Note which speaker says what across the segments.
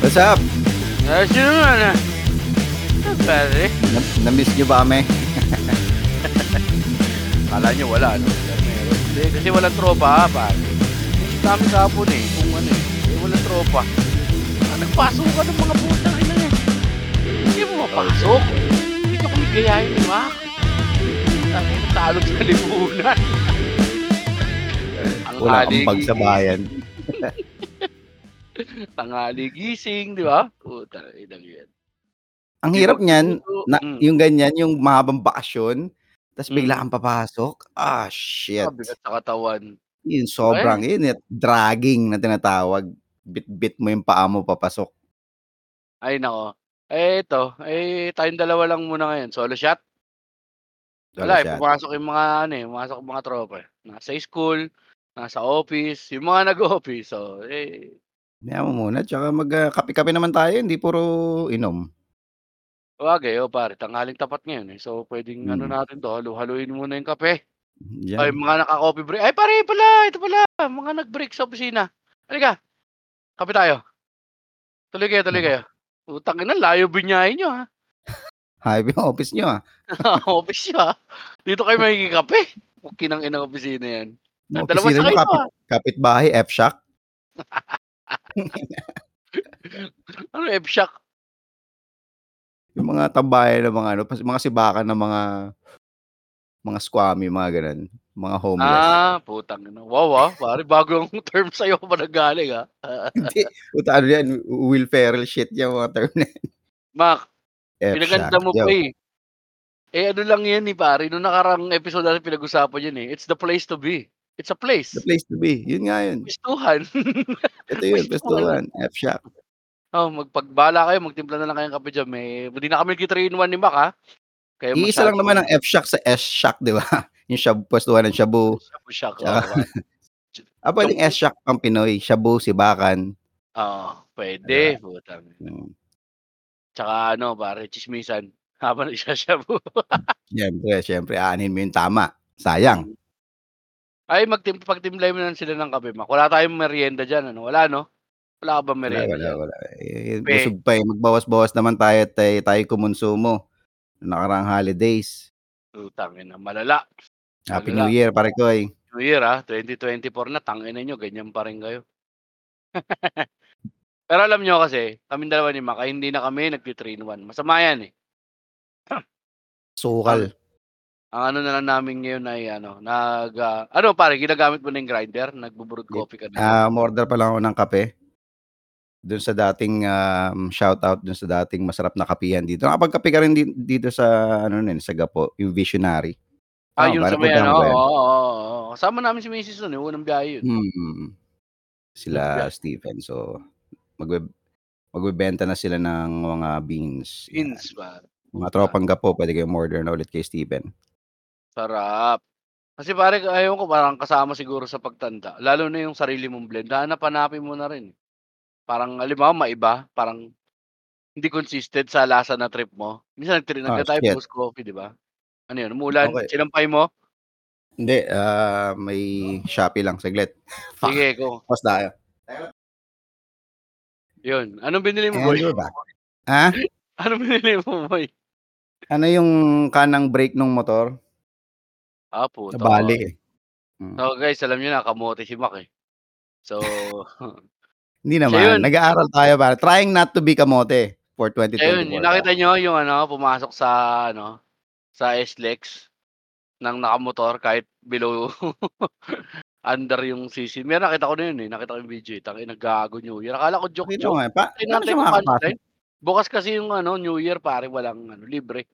Speaker 1: What's up?
Speaker 2: Ah, sino naman ah? Ah, pare.
Speaker 1: Na- Na-miss nyo ba kami?
Speaker 2: Kala nyo wala, no? Meron. Hindi, kasi walang tropa, ha, pare. Ang dami kapon eh, kung ano eh. Eh, walang tropa. Ah, nagpasok ka ng mga putang ina eh. Hindi mo mapasok. Hindi nyo kami gayahin, di ba? Ang talog sa lipunan.
Speaker 1: Wala kang pagsabayan.
Speaker 2: Tanghali gising, di ba? Puta, inang yan.
Speaker 1: Ang hirap niyan, na,
Speaker 2: Mm.
Speaker 1: yung ganyan, yung mahabang bakasyon, tapos bigla
Speaker 2: Mm.
Speaker 1: kang papasok. Ah, shit.
Speaker 2: Ah, bigat sa katawan.
Speaker 1: Yun, sobrang, yun, yun, dragging na tinatawag. Bit-bit mo yung paa mo papasok.
Speaker 2: Ay, nako. Eh, ito. Eh, tayong dalawa lang muna ngayon. Solo shot? Wala, eh,
Speaker 1: Wala
Speaker 2: pumasok yung mga, ano eh, pumasok yung mga tropa. eh. Nasa school, nasa office, yung mga nag-office. So, eh,
Speaker 1: Kaya mo muna, tsaka mag-kape-kape naman tayo, hindi puro inom.
Speaker 2: wagay, oh, pare, tanghaling tapat ngayon eh. So, pwedeng, ano
Speaker 1: Mm.
Speaker 2: natin to, halu-haluin muna yung kape.
Speaker 1: Yan.
Speaker 2: Ay, mga naka-coffee break. Ay, pare, pala, ito pala. Mga nag-break sa opisina. Halika, kape tayo. Tuloy kayo, tuloy kayo. Utang ina, layo binyahin nyo, ha?
Speaker 1: Hype yung office nyo, ah.
Speaker 2: office nyo, ha? Dito kayo makikikape. Kinang inang opisina yan.
Speaker 1: Yung
Speaker 2: Dalawa
Speaker 1: opisina
Speaker 2: sa kayo,
Speaker 1: kapit, kapitbahay, F-Shock.
Speaker 2: Ano, F-Shock?
Speaker 1: Yung mga tambayan ng mga ano, mga sibakan ng mga mga squammy, mga ganun. Mga homeless.
Speaker 2: Ah, putang ina. Wow, ah. Pare, bago ang term sa'yo pa nagaling, ah.
Speaker 1: Hindi. Puta, ano yan? Will Ferrell shit yung mga term na yan.
Speaker 2: Mac,
Speaker 1: F-Shock.
Speaker 2: pinaganda mo
Speaker 1: Yo.
Speaker 2: pa eh. Eh, ano lang yan ni pare. Noong nakarang episode natin pinag-usapan yan eh. It's the place to be. It's a place.
Speaker 1: The place to be. Yun nga yun.
Speaker 2: Pistuhan.
Speaker 1: Ito yun,
Speaker 2: Pistuhan.
Speaker 1: pestuhan. F-Shock.
Speaker 2: oh, magpagbala kayo, magtimpla na lang kayong kape dyan. May, hindi na kami nag 3 in 1 ni Mac, ha? Kaya
Speaker 1: Iisa lang naman ang F-Shock sa S-Shock, di ba? Yung shab, pwestuhan ng shabu.
Speaker 2: Shock.
Speaker 1: Tsaka- Ah, pwedeng S-Shock ang Pinoy. Shabu, sibakan.
Speaker 2: Oo, pwede. Putang.
Speaker 1: Hmm.
Speaker 2: Tsaka ano, pare, chismisan. Habang nagsashabu.
Speaker 1: Siyempre, siyempre, aanin mo yung tama. Sayang.
Speaker 2: Ay, magtim pagtimlay mo na sila ng kape, Mac. Wala tayong merienda dyan, ano? Wala, no? Wala ka ba
Speaker 1: Wala,
Speaker 2: merienda
Speaker 1: wala,
Speaker 2: dyan?
Speaker 1: wala. Eh,
Speaker 2: Kape.
Speaker 1: busog pa eh. Magbawas-bawas naman tayo at tayo, tayo kumonsumo. Nakarang holidays.
Speaker 2: Utang ina, malala.
Speaker 1: Happy
Speaker 2: Wala.
Speaker 1: New Year, pare ko eh.
Speaker 2: New Year, ah. 2024 na, tangin na nyo, ganyan pa rin kayo. Pero alam nyo kasi, kami dalawa ni Mac, ay hindi na kami nag-3 in 1. Masama yan, eh.
Speaker 1: Sukal.
Speaker 2: Ang ano na lang namin ngayon ay, ano, nag, ah, ano pare, ginagamit mo na yung grinder? Nagbuburod
Speaker 1: Di-
Speaker 2: coffee ka na.
Speaker 1: Ah, order pa lang ako ng kape. Doon sa dating um, shout out doon sa dating masarap na kapihan dito. Nakapagkape ka rin di- dito sa ano nun, sa Gapo, yung Visionary.
Speaker 2: ah,
Speaker 1: Oh,
Speaker 2: yun sa may, ano, oo, oo, oo. Kasama namin si Mrs. nun, eh. Unang biyahe yun.
Speaker 1: Hmm. Sila Stephen. So magbe magbebenta na sila ng mga beans. Yan.
Speaker 2: Beans, pare.
Speaker 1: Mga tropang Gapo, pwede kayong order na ulit kay Stephen.
Speaker 2: Sarap. Kasi pare, ayaw ko parang kasama siguro sa pagtanda. Lalo na yung sarili mong blend. Hanap-hanapin mo na rin. Parang, alimbawa, maiba. Parang, hindi consistent sa lasa na trip mo. Minsan, nagtiri
Speaker 1: Ah,
Speaker 2: nagka tayo
Speaker 1: shit.
Speaker 2: post coffee, di ba? Ano yun? Umulan.
Speaker 1: Okay.
Speaker 2: Sinampay mo?
Speaker 1: Hindi, ah may Shopee lang, saglit.
Speaker 2: Sige, ko.
Speaker 1: Pause tayo.
Speaker 2: Yun. Anong binili mo, boy?
Speaker 1: And we're back. Ha?
Speaker 2: Anong binili mo, boy?
Speaker 1: Ano yung kanang brake ng motor?
Speaker 2: Ah, puto.
Speaker 1: Nabali eh. Mm.
Speaker 2: So, guys, alam nyo na, kamote si Mac eh. So,
Speaker 1: Hindi naman.
Speaker 2: yun.
Speaker 1: Nag-aaral tayo para trying not to be kamote for 2024.
Speaker 2: ayun, yung nakita nyo, yung ano, pumasok sa, ano, sa SLEX ng nakamotor kahit below under yung CC. Meron nakita ko na yun eh. Nakita ko yung video eh. Tangin, naggago New Year. Akala ko joke
Speaker 1: Kita
Speaker 2: joke.
Speaker 1: nga. Pa,
Speaker 2: Ay,
Speaker 1: paano
Speaker 2: natin
Speaker 1: siya
Speaker 2: yung
Speaker 1: makakapasok?
Speaker 2: punchline. Bukas kasi yung ano, New Year pare, walang ano, libre.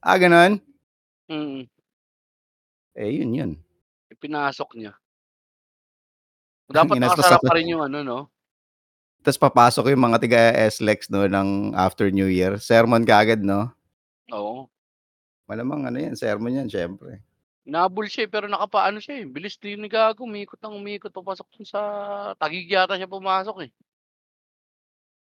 Speaker 1: Ah, ganun?
Speaker 2: Mm,
Speaker 1: Eh, yun, yun.
Speaker 2: pinasok niya. Dapat nakasarap pa rin yung ano, no?
Speaker 1: Tapos papasok yung mga tiga SLEX no, ng after New Year. Sermon kaagad, no?
Speaker 2: Oo.
Speaker 1: Malamang ano yan, sermon yan, syempre.
Speaker 2: Nabul siya eh, pero nakapaano siya eh. Bilis din ni Gago, umikot ng umikot. Papasok dun sa tagig yata siya pumasok eh.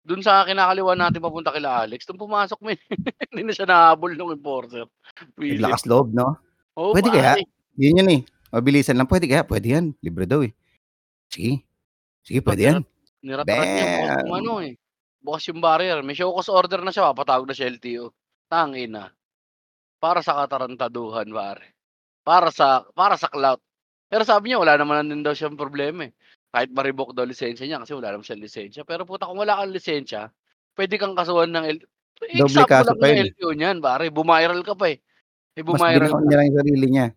Speaker 2: Doon sa kinakaliwa natin papunta kila Alex, doon pumasok mo eh. Hindi na siya nahabol ng enforcer. William.
Speaker 1: Lakas loob, no?
Speaker 2: Oo,
Speaker 1: Pwede kaya?
Speaker 2: pare.
Speaker 1: Yun yun eh. Mabilisan lang, "Puwede kaya?" "Puwede yan, libre daw, eh." "Sige, sige
Speaker 2: Ito
Speaker 1: puwede yan."
Speaker 2: nirat nirat-rat niya ano, eh, bukas yung barrier. May show cause order na siya, papatawag na siya LTO. Tangina. Para sa katarantaduhan pare. Para sa para sa clout. Pero sabi niya wala naman din daw siyang problema, eh. Kahit ma-revoke daw lisensya niya kasi wala naman siyang lisensya. Pero puta kung wala kang lisensya, puwede kang kasuhan ng L
Speaker 1: Doble
Speaker 2: example
Speaker 1: kaso
Speaker 2: lang
Speaker 1: pa
Speaker 2: ng
Speaker 1: eh.
Speaker 2: LTO niyan pare, bumiral ka pa, eh.
Speaker 1: Mas
Speaker 2: bumiral
Speaker 1: binaon
Speaker 2: ka.
Speaker 1: niya lang yung sarili niya.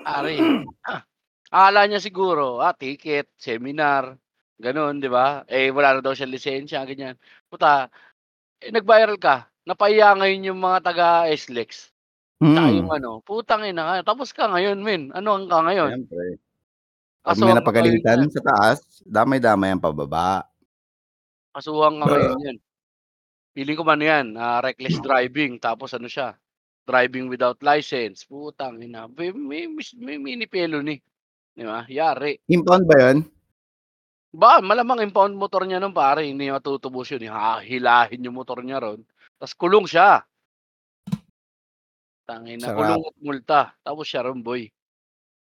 Speaker 2: Pare, akala niya siguro, ah, ticket, seminar, gano'n, 'di ba? Eh, wala na daw siyang lisensya, ganyan. Puta, eh, nag-viral ka, napahiya ngayon yung mga taga SLEX. Tsaka yung
Speaker 1: Mm.
Speaker 2: ano, putang ina ka, tapos ka ngayon men, anuhan ka ngayon.
Speaker 1: Siyempre. 'Pag may napagalitan sa taas, damay-damay ang pababa.
Speaker 2: Kasuhan ka ngayon niyan. Feeling ko ano yan, ah, reckless driving tapos ano siya, driving without license. Putang ina, may may may mini felony, 'di ba? Yari.
Speaker 1: Impound ba yun?
Speaker 2: Ba, malamang impound motor niya nun pare, hindi matutubos yun, hahilahin yung motor niya ro'n, ta's kulong siya. Tangina,
Speaker 1: Sarap.
Speaker 2: kulong at multa, tapos siya ron boy.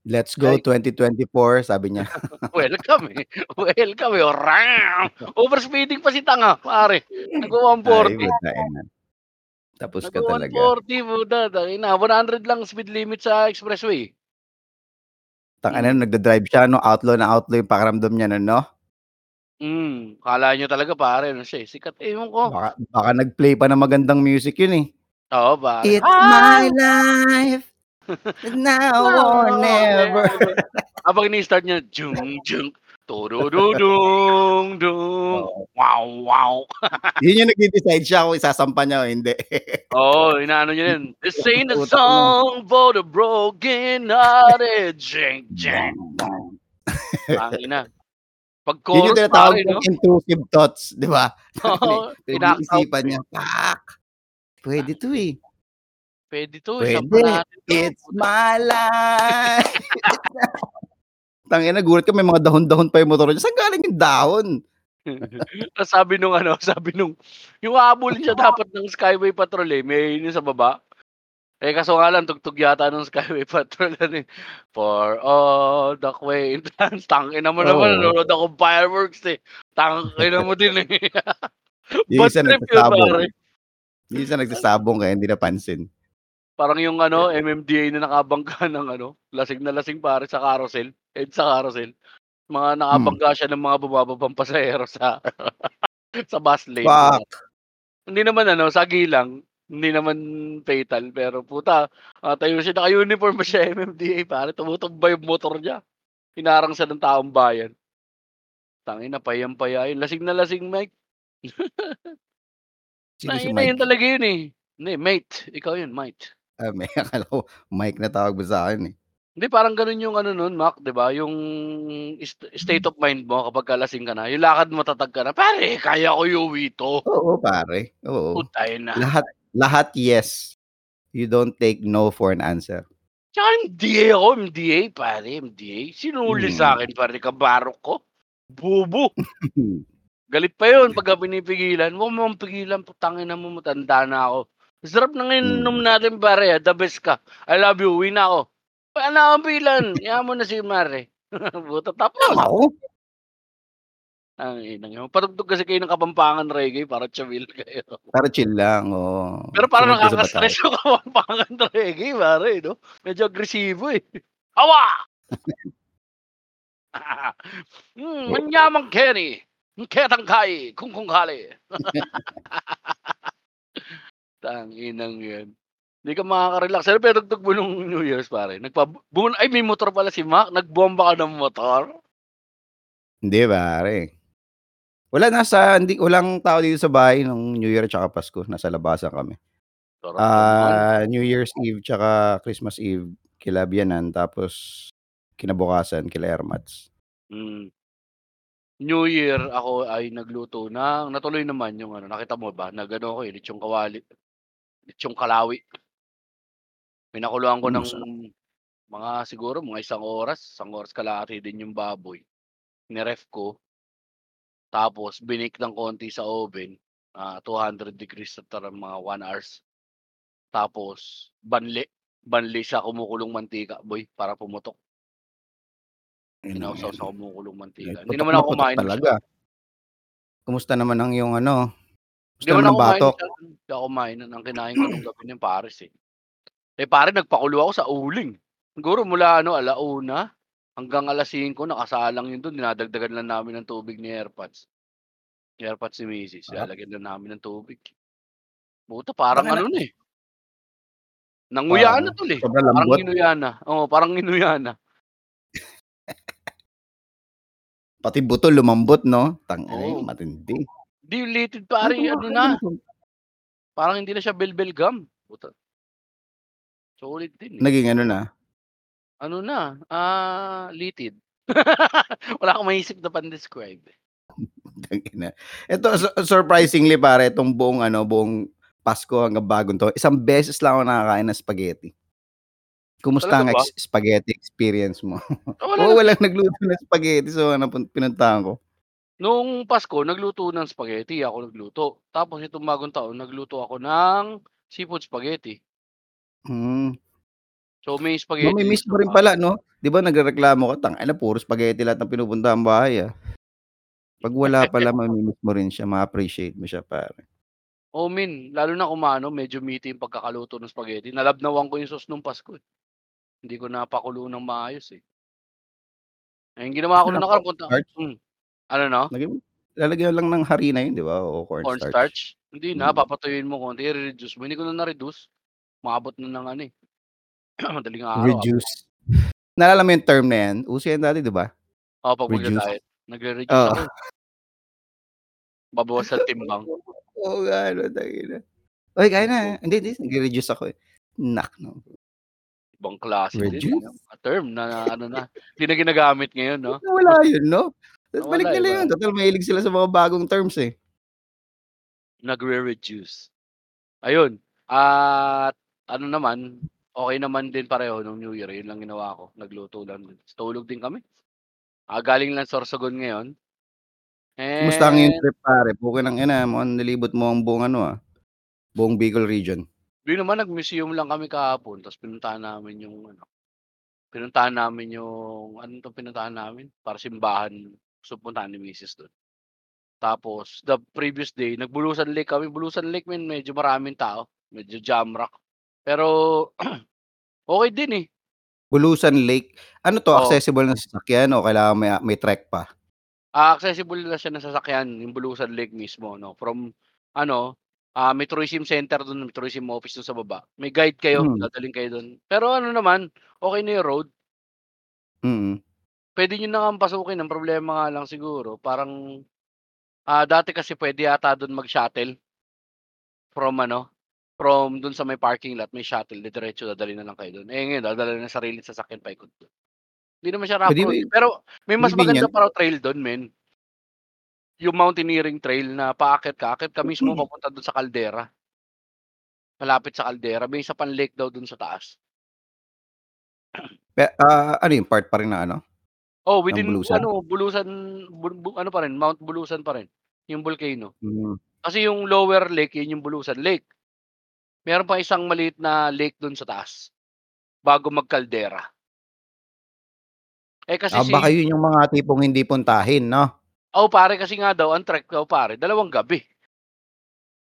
Speaker 1: "Let's go
Speaker 2: Ay.
Speaker 1: 2024," sabi niya.
Speaker 2: Welcome, eh, welcome, eh! Overspeeding pa si tanga pare,
Speaker 1: Ay,
Speaker 2: nagwa-140.
Speaker 1: putang ina. Tapos ka talaga.
Speaker 2: Nagwa-140 puta, tangina, 100 lang speed limit sa expressway.
Speaker 1: Tangina
Speaker 2: Hmm.
Speaker 1: nagda-drive siya 'no, outlaw na outlaw yung pakiramdam niya nun 'no?
Speaker 2: Hmm, akala niyo talaga pare ano siya, eh, sikat. Ewan ko.
Speaker 1: Baka baka nag-play pa ng magandang music yun, eh.
Speaker 2: Oo pare.
Speaker 1: It's
Speaker 2: Ah!
Speaker 1: my life, now or never.
Speaker 2: Habang ini-start niya, jung jung, tururudung dung,
Speaker 1: Oo.
Speaker 2: wow wow.
Speaker 1: Yun yung nagde-decide siya kung isasampa niya o hindi.
Speaker 2: Oo, inaano niya yun, "This ain't a
Speaker 1: ina.
Speaker 2: song for the broken hearted." Jeng jeng.
Speaker 1: Bang.
Speaker 2: Tangina. Pag
Speaker 1: Yun yung
Speaker 2: chorus
Speaker 1: tinatawag
Speaker 2: pare 'no?
Speaker 1: intrusive thoughts, 'di ba?
Speaker 2: Oo, kinakausap,
Speaker 1: niya,
Speaker 2: eh.
Speaker 1: "Pak, puwede 'to, eh."
Speaker 2: Puwede 'to, natin 'to.
Speaker 1: it's my life. Tangina gulat ka may mga dahon-dahon pa yung motor niya, saan galing yung dahon?
Speaker 2: Sabi nung ano, sabi nung yung hahabulin siya dapat ng Skyway Patrol, eh, may yun sa baba. Eh, kaso nga lang tugtog yata nung Skyway Patrol ano, eh, "For all the acquaintance." Tangina mo naman
Speaker 1: Oo.
Speaker 2: nanonood akong fireworks, eh. Tangina mo din, eh.
Speaker 1: Yung isa nagsasabong. Yung isa nagsasabong kaya hindi napansin.
Speaker 2: Parang yung ano, MMDA na nakabangga ng ano, lasing na lasing pare sa carousel, EDSA carousel. Mga
Speaker 1: Hmm.
Speaker 2: nakabangga siya ng mga bumababang pasahero sa sa bus lane.
Speaker 1: Fuck.
Speaker 2: Hindi naman ano, sagi lang, hindi naman fatal pero puta, ah, tayo siya naka-uniform pa siya MMDA pare, tumutumba yung motor niya. Hinarang siya ng taong bayan. Tangina payang-paya yun, lasing na lasing Mike.
Speaker 1: Sino si
Speaker 2: Tangina yun
Speaker 1: Mike?
Speaker 2: talaga yun, eh. Hindi mate, ikaw yun mate.
Speaker 1: Ah, may akala ko Mike na tawag mo sa'kin, eh.
Speaker 2: Hindi parang ganun yung ano nun Mac, 'di ba, yung sta state of mind mo kapagka lasing ka na, yung lakad mo tatag ka na, "Pare kaya ko iuwi 'to."
Speaker 1: Oo, pare, oo.
Speaker 2: Putang ina.
Speaker 1: Lahat lahat yes. You don't take no for an answer.
Speaker 2: Tsaka MDA ako, MDA pare, MDA. Sino huli
Speaker 1: Hmm.
Speaker 2: sa'kin pare, kabarok ko? Bobo. Galit pa yun pagka pinipigilan, "Wag mo pigilan, putangina mo matanda na ako." "Sarap ng ininom
Speaker 1: Hmm.
Speaker 2: natin pare, ah, the best ka. I love you, uwi na ako." "Wala na akong pigilan, hayaan mo na si mare." Puta tapos.
Speaker 1: Ako?
Speaker 2: Tangina niyo, patugtog kasi kayo ng Kapampangan Reggae para chill kayo.
Speaker 1: Para chill lang, oo.
Speaker 2: Pero parang nakaka-stress yung Kapampangan Reggae pare 'no? Medyo agresibo, eh. "Hawa!" "Hmm, manyamang Kenny, ketang kai, kung kung kali." Tanginang yan. Hindi ka makaka-relax. Ano pinatugtog mo nung New Year's pare? Nagpa bun ay may motor pala si Mac, nagbomba ka ng motor?
Speaker 1: Hindi pare. Wala nasa hindi walang tao dito sa bahay nung New Year tsaka Pasko, nasa labasan kami. Ah, New Year's Eve tsaka Christmas Eve kila Biyenan tapos kinabukasan kila Ermats.
Speaker 2: Hmm. New Year ako ay nagluto ng natuloy naman yung ano, nakita mo ba nag-ano ako, eh, litsong kawali litsong kalawi. Pinakuluan ko ng
Speaker 1: masarap.
Speaker 2: mga siguro mga isang oras, isang oras kalahati din yung baboy. Ni-ref ko. Tapos binake ng konti sa oven, ah, 200 degrees at parang mga 1 hours. Tapos banli, banli sa kumukulong mantika boy para pumutok.
Speaker 1: Yun.
Speaker 2: sa kumukulong
Speaker 1: Eh,
Speaker 2: mantika. Hindi naman
Speaker 1: na
Speaker 2: ako kumain
Speaker 1: talaga. Kumusta naman ang iyong ano,
Speaker 2: Hindi
Speaker 1: kumusta
Speaker 2: naman
Speaker 1: naman
Speaker 2: ako kumain
Speaker 1: batok?
Speaker 2: Hindi ako kumain. Ang kinain ko nung gabi ng pares, eh. Eh, pare nagpakulo ako sa uling. Siguro mula ano, 1:00 hanggang 5:00 nakasalang yun dun. Dinadagdagan lang namin ng tubig ni Airpods. Airpods ni misis,
Speaker 1: Sarap.
Speaker 2: nilalagyan lang namin ng tubig. Puta parang
Speaker 1: Baka
Speaker 2: ano na, eh. Nanguya na tol, eh. Parang nginuya na. Oo, parang nginuya na.
Speaker 1: Pati buto lumambot 'no? Tangina
Speaker 2: Oo.
Speaker 1: yun matindi.
Speaker 2: Di yung litid pare ano na, parang hindi na siya belbel gum. Puta. Solid din, eh.
Speaker 1: Naging ano na?
Speaker 2: Ano na, ah, litid. Wala akong maisip na pan-describe.
Speaker 1: Tangina. Su surprisingly pare itong buong ano, buong Pasko hanggang Bagong Taon, isang beses lang ako nakakain ng spaghetti. Kumusta
Speaker 2: Talaga
Speaker 1: ang
Speaker 2: ba?
Speaker 1: ex spaghetti experience mo?
Speaker 2: Ah, wala
Speaker 1: Oo, walang nagluto ng spaghetti so ano pun pinuntahan ko.
Speaker 2: Nung Pasko nagluto ng spaghetti, ako nagluto. Tapos itong Bagong Taon nagluto ako ng seafood spaghetti.
Speaker 1: Hmm.
Speaker 2: So, may spaghetti
Speaker 1: Mami-miss
Speaker 2: sa
Speaker 1: mo rin pala 'no? 'Di ba nagrereklamo ka, "Tangina puro spaghetti lahat ng pinupuntahang bahay, ah." 'Pag wala pala mami-miss mo rin siya, ma-appreciate mo siya pare.
Speaker 2: Oo, min. Lalo na kung maano medyo meaty yung pagkakaluto ng spaghetti. Nalabnawan ko yung sauce nung Pasko, eh. Hindi ko napakulo ng maayos, eh. Eh, yung ginawa ko
Speaker 1: Ano lang
Speaker 2: nakaraan punta
Speaker 1: cornstarch?
Speaker 2: hmm. Ano 'no?
Speaker 1: Lagyan mo lalagyan lang ng harina yun 'di ba o cornstarch?
Speaker 2: Cornstarch? Hindi na,
Speaker 1: Hmm.
Speaker 2: papatuyuin mo konti, i-re-reduce mo. Hindi ko na na-reduce. Umaabot na ng ano, eh, madaling araw, abot
Speaker 1: Reduce. Naalala mo yung term na yan? Uso yan dati 'di ba?
Speaker 2: Oo, 'pag
Speaker 1: Reduce.
Speaker 2: magda-diet. Nagre-reduce
Speaker 1: Oo.
Speaker 2: ako, eh. Babawas sa timbang.
Speaker 1: Oo nga ano, tangina. Uy, kain na, hindi, hindi nagre-reduce ako, eh. Nak 'no.
Speaker 2: Ibang klase din,
Speaker 1: Reduce?
Speaker 2: eh, mga term na ano na, hindi na ginagamit ngayon 'no?
Speaker 1: Nawala yun 'no? Balik
Speaker 2: Nawala,
Speaker 1: nila
Speaker 2: eh,
Speaker 1: yun,
Speaker 2: wala.
Speaker 1: total mahilig sila sa mga bagong terms, eh.
Speaker 2: Nagre-reduce. Ayun, at ano naman, okey naman din pareho nung New Year, yun lang ginawa ko, nagluto lang tulog din kami. Ah, galing lang Sorsogon ngayon.
Speaker 1: Kumusta ang
Speaker 2: And
Speaker 1: trip pare? Pukang ina, mukhang nilibot mo ang buong ano, ah, buong Bicol region.
Speaker 2: Di naman, nag-museum lang kami kahapon ta's pinuntahan namin yung ano, pinuntahan namin yung ano 'tong pinuntahan namin, parang simbahan. Puntahan ni misis dun. Tapos the previous day nag-Bulusan Lake kami. Bulusan Lake men medyo maraming tao, medyo jam rock. Pero okey din, eh.
Speaker 1: Bulusan Lake, ano 'to,
Speaker 2: Oo.
Speaker 1: accessible na sasakyan o kailangan may may trek pa?
Speaker 2: Ah, accessible na siya ng sasakyan, yung Bulusan Lake mismo 'no, from ano, ah, may tourism center dun, may tourism office dun sa baba. May guide kayo,
Speaker 1: Hmm.
Speaker 2: dadalhin kayo dun. Pero ano naman, okey na yung road.
Speaker 1: Mm.
Speaker 2: Puwede niyo na ngang pasukin, ang problema nga lang siguro parang, ah, dati kasi puwede yata dun mag-shuttle. From ano, from dun sa may parking lot may shuttle, didiretso dadalhin na lang kayo dun. Eh, ngayon dadalhin ng sariling sasakyan paikot dun. Hindi naman siya rough road, pero may mas maganda
Speaker 1: convenient.
Speaker 2: pa raw trail dun men. Yung mountaineering trail na paakyat ka, aakyat ka mismo papunta dun sa kaldera. Malapit sa kaldera, may isa pang lake daw dun sa taas.
Speaker 1: Pe ah, ano yun, part pa rin ng ano, ng
Speaker 2: within
Speaker 1: Bulusan?
Speaker 2: ano, Bulusan bu bu ano pa rin, Mount Bulusan pa rin, yung volcano.
Speaker 1: Hmm.
Speaker 2: Kasi yung lower lake, yun yung Bulusan Lake. Meron pang isang maliit na lake dun sa taas, bago mag-kaldera. Eh, kasi
Speaker 1: Ah,
Speaker 2: si
Speaker 1: baka yun yung mga tipong hindi puntahin 'no?
Speaker 2: Oo, pare kasi nga daw ang trek daw pare, dalawang gabi.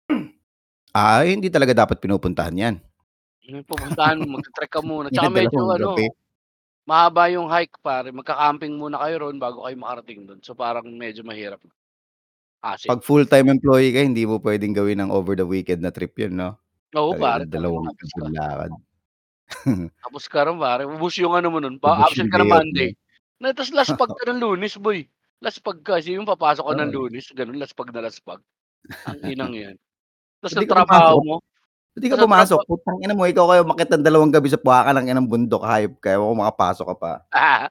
Speaker 1: Ah, hindi talaga dapat pinupuntahan yan.
Speaker 2: Yung pupuntahan mo, magte-trek ka muna, tsaka medyo ano,
Speaker 1: gabi.
Speaker 2: mahaba yung hike pare, magka-camping muna kayo ro'n bago kayo makarating dun. So, parang medyo mahirap. Hassle.
Speaker 1: 'Pag full-time employee ka, hindi mo puwedeng gawin ng over the weekend na trip yun 'no?
Speaker 2: Oo,
Speaker 1: Talaga
Speaker 2: pare
Speaker 1: dalawang
Speaker 2: tapos ka.
Speaker 1: lakad.
Speaker 2: Tapos ka ron pare, ubos yung ano mo nun,
Speaker 1: Ubos
Speaker 2: pa-absent
Speaker 1: yung
Speaker 2: ka
Speaker 1: off
Speaker 2: Monday.
Speaker 1: mo.
Speaker 2: Na ta's laspag ka ng Lunes boy, laspag ka. Isipin mo papasok ka ng. Lunes gano'n, laspag na laspag. Ang inang yan.
Speaker 1: Di
Speaker 2: ang trabaho mo
Speaker 1: Ba't di ka pumasok? Putang ina mo, ikaw kaya umakyat ng dalawang gabi sa puwakan ng inang bundok, hayop ka, ewan ko makapasok ka pa.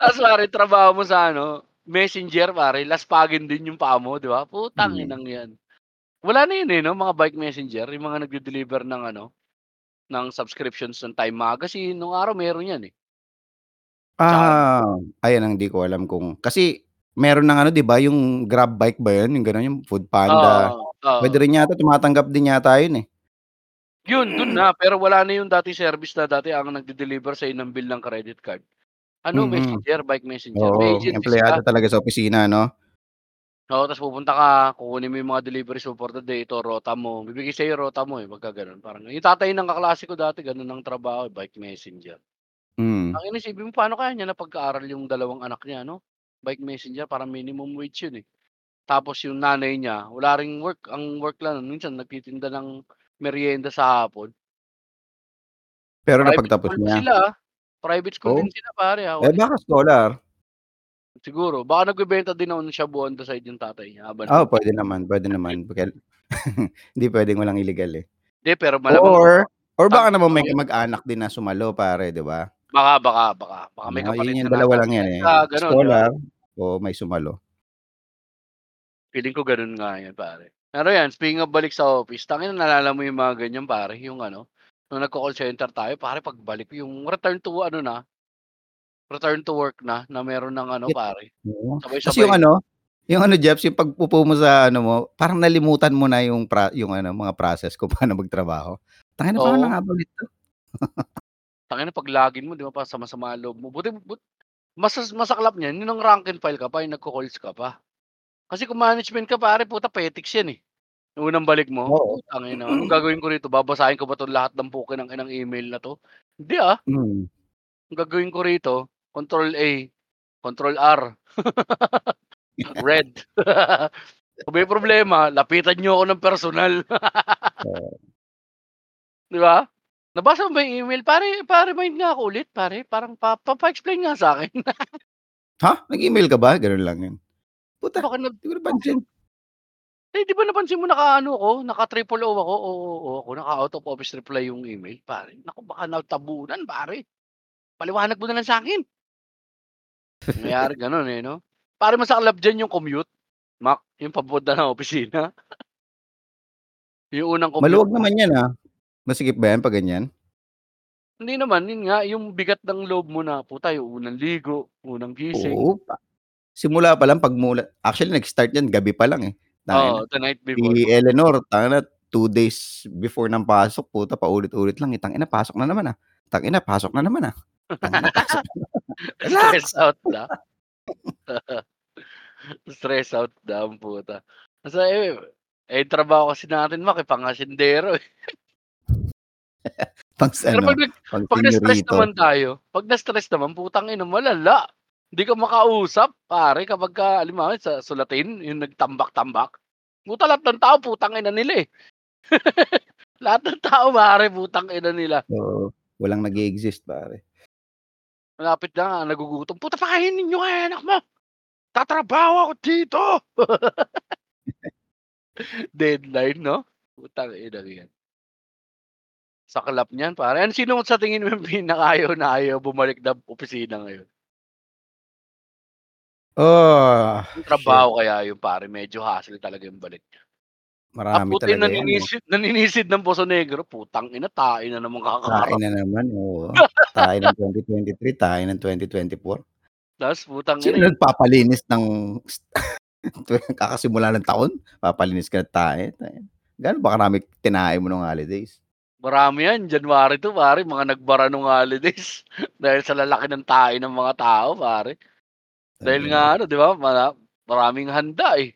Speaker 2: Ta's pare trabaho mo sa ano, messenger pare, laspagin din yung paa mo, 'di ba? Putang
Speaker 1: Hmm.
Speaker 2: inang yan. Wala na yun, eh, 'no, mga bike messenger, yung mga nagde-deliver ng ano, ng subscriptions ng Time Magazine, nung araw meron yan, eh. Tsaka
Speaker 1: Ah, ayan ang hindi ko alam kung kasi meron ng ano 'di ba, yung Grab bike ba yun, yung gano'n, yung Foodpanda.
Speaker 2: Oo,
Speaker 1: Puwede
Speaker 2: oo.
Speaker 1: rin yata tumatanggap din yata yun, eh.
Speaker 2: Yun, dun na, pero wala na yung dating service na dati ang nagde-deliver sa'yo ng bill ng credit card. Ano,
Speaker 1: Mm.
Speaker 2: messenger, bike messenger. May
Speaker 1: Oo,
Speaker 2: agency
Speaker 1: empleyado talaga sa opisina 'no?
Speaker 2: Oo, tas pupunta ka, kukunin mo yung mga deliveries mo for the day, ito rota mo, bibigay sa'yo yung rota mo, eh, pagka. Parang yung tatay ng kaklase ko dati gano'n ang trabaho, bike messenger.
Speaker 1: Mm.
Speaker 2: Ang isipin mo paano kaya niya napag-aral yung dalawang anak niya 'no? Bike messenger parang minimum wage yun, eh. Tapos yung nanay niya wala ring work, ang work lang minsan nagtitinda ng meryenda sa hapon.
Speaker 1: Pero
Speaker 2: Private
Speaker 1: napagtapos
Speaker 2: school
Speaker 1: niya?
Speaker 2: sila, ah. Private school
Speaker 1: Oh.
Speaker 2: din sila pare, ah,
Speaker 1: Eh, baka scholar.
Speaker 2: Siguro, baka nagbebenta din ng shabu on the side yung tatay niya habang
Speaker 1: Oo,
Speaker 2: nag
Speaker 1: puwede naman, puwede naman. Hindi puwedeng walang ilegal, eh.
Speaker 2: Hindi, pero malamang
Speaker 1: Or or baka naman may
Speaker 2: yun.
Speaker 1: kamag-anak din na sumalo pare, 'di ba?
Speaker 2: Baka, baka, baka. Baka may kapalit
Speaker 1: yun yung
Speaker 2: na
Speaker 1: dalawa
Speaker 2: nasa
Speaker 1: lang yan, eh,
Speaker 2: ba?
Speaker 1: scholar o may sumalo.
Speaker 2: Feeling ko gano'n nga yan pare. Pero yan, speaking of balik sa office, tangina naalala mo yung mga ganyan pare, yung ano, nung nagko-call center tayo pare pagbalik yung return to ano na, return to work na, na meron ng ano pare,
Speaker 1: Oo,
Speaker 2: sabay-sabay.
Speaker 1: yung ano, yung ano Jeps, yung pag-upo mo sa ano mo, parang nalimutan mo na yung pra yung ano, mga process kung paano magtrabaho. Tangina ba ulit 'to?
Speaker 2: Tangina pag login mo 'di ba parang sama-sama loob mo. Buti but mas masaklap niyan yun ang rank and file ka pa, yung nagko-calls ka pa. Kasi kung management ka pare puta petics yan, eh. Yung unang balik mo,
Speaker 1: Oo.
Speaker 2: putang ina, anong gagawin ko rito, babasahin ko ba 'tong lahat ng puki ng inang email na 'to? Hindi, ah.
Speaker 1: Mm.
Speaker 2: Ang gagawin ko rito, control A, control R. Red. Kung may problema, lapitan niyo ako ng personal.
Speaker 1: Oo.
Speaker 2: 'Di ba? Nabasa mo ba yung email? Pare pa-remind nga ako ulit pare, parang pa pa-explain nga sa'kin.
Speaker 1: Ha? Nag-email ka ba? Gano'n lang yun. Puta,
Speaker 2: Baka nag
Speaker 1: di ko napansin.
Speaker 2: Eh, 'di ba napansin mo naka-ano ako, naka-triple O ako, oo, oo ako, naka-out of office reply yung email, pare. Naku, baka natabunan pare. Paliwanag mo na lang sa'kin. Nangyari gano'n, eh, 'no? Pare masaklap diyan yung commute, Mac, yung papunta ng opisina. Yung unang commute
Speaker 1: Maluwag naman yan, ah. Masikip ba yan 'pag ganyan?
Speaker 2: Hindi naman, yun nga, yung bigat ng loob mo na, puta yung unang ligo, unang gising.
Speaker 1: Oo, pa simula pa lang pagmula actually nag-start yan gabi pa lang, eh. Tangina.
Speaker 2: Oo, the night before.
Speaker 1: Si Eleanor, tangina 2 days before ng pasok, puta paulit-ulit lang, eh, "Tangina pasok na naman, ah. Tangina pasok na naman, ah. Tangina pasok na naman. Relax."
Speaker 2: Stress out na. Stress out na ang puta. Kasi, eh, eh, trabaho kasi natin eh, pang-asindero, eh.
Speaker 1: Pang
Speaker 2: Pero
Speaker 1: ano,
Speaker 2: pag nag
Speaker 1: pang
Speaker 2: pag na-stress naman tayo, pag na-stress naman, putang ina malala. Hindi ka makausap pare kapagka halimbawa sa sulatin, yung nagtambak-tambak. Puta lahat ng tao putang ina nila, eh. Lahat ng tao pare putang ina nila.
Speaker 1: Oo, walang nag-e-exist pare.
Speaker 2: Malapit na nga, nagugutom, "Puta pakainin nga yung anak mo. Tatrabaho ako dito." Deadline 'no? Putang inang yan. Saklap niyan pare. Ano sino sa tingin mo yung pinaka-ayaw na ayaw bumalik ng opisina ngayon?
Speaker 1: Oh,
Speaker 2: Yung
Speaker 1: shit.
Speaker 2: trabaho kaya yun pare, medyo hassle talaga yung balik niya.
Speaker 1: Marami
Speaker 2: yung
Speaker 1: talaga yan, eh.
Speaker 2: naninisid naninisid ng Poso Negro, putang ina tae na naman
Speaker 1: Tae
Speaker 2: kakaharap.
Speaker 1: na naman, oo. Tae ng 2023, tae ng 2024.
Speaker 2: Tas putang
Speaker 1: Sino
Speaker 2: ina, eh.
Speaker 1: nagpapalinis ng kakasimula ng taon, papalinis ka ng tae, tangina. Gaano ba karami tinae mo nung holidays?
Speaker 2: Marami yan, January 2 pare, mga nagbara nung holidays. Dahil sa lalaki ng tae ng mga tao pare. Dahil nga ano 'di ba, mara maraming handa, eh.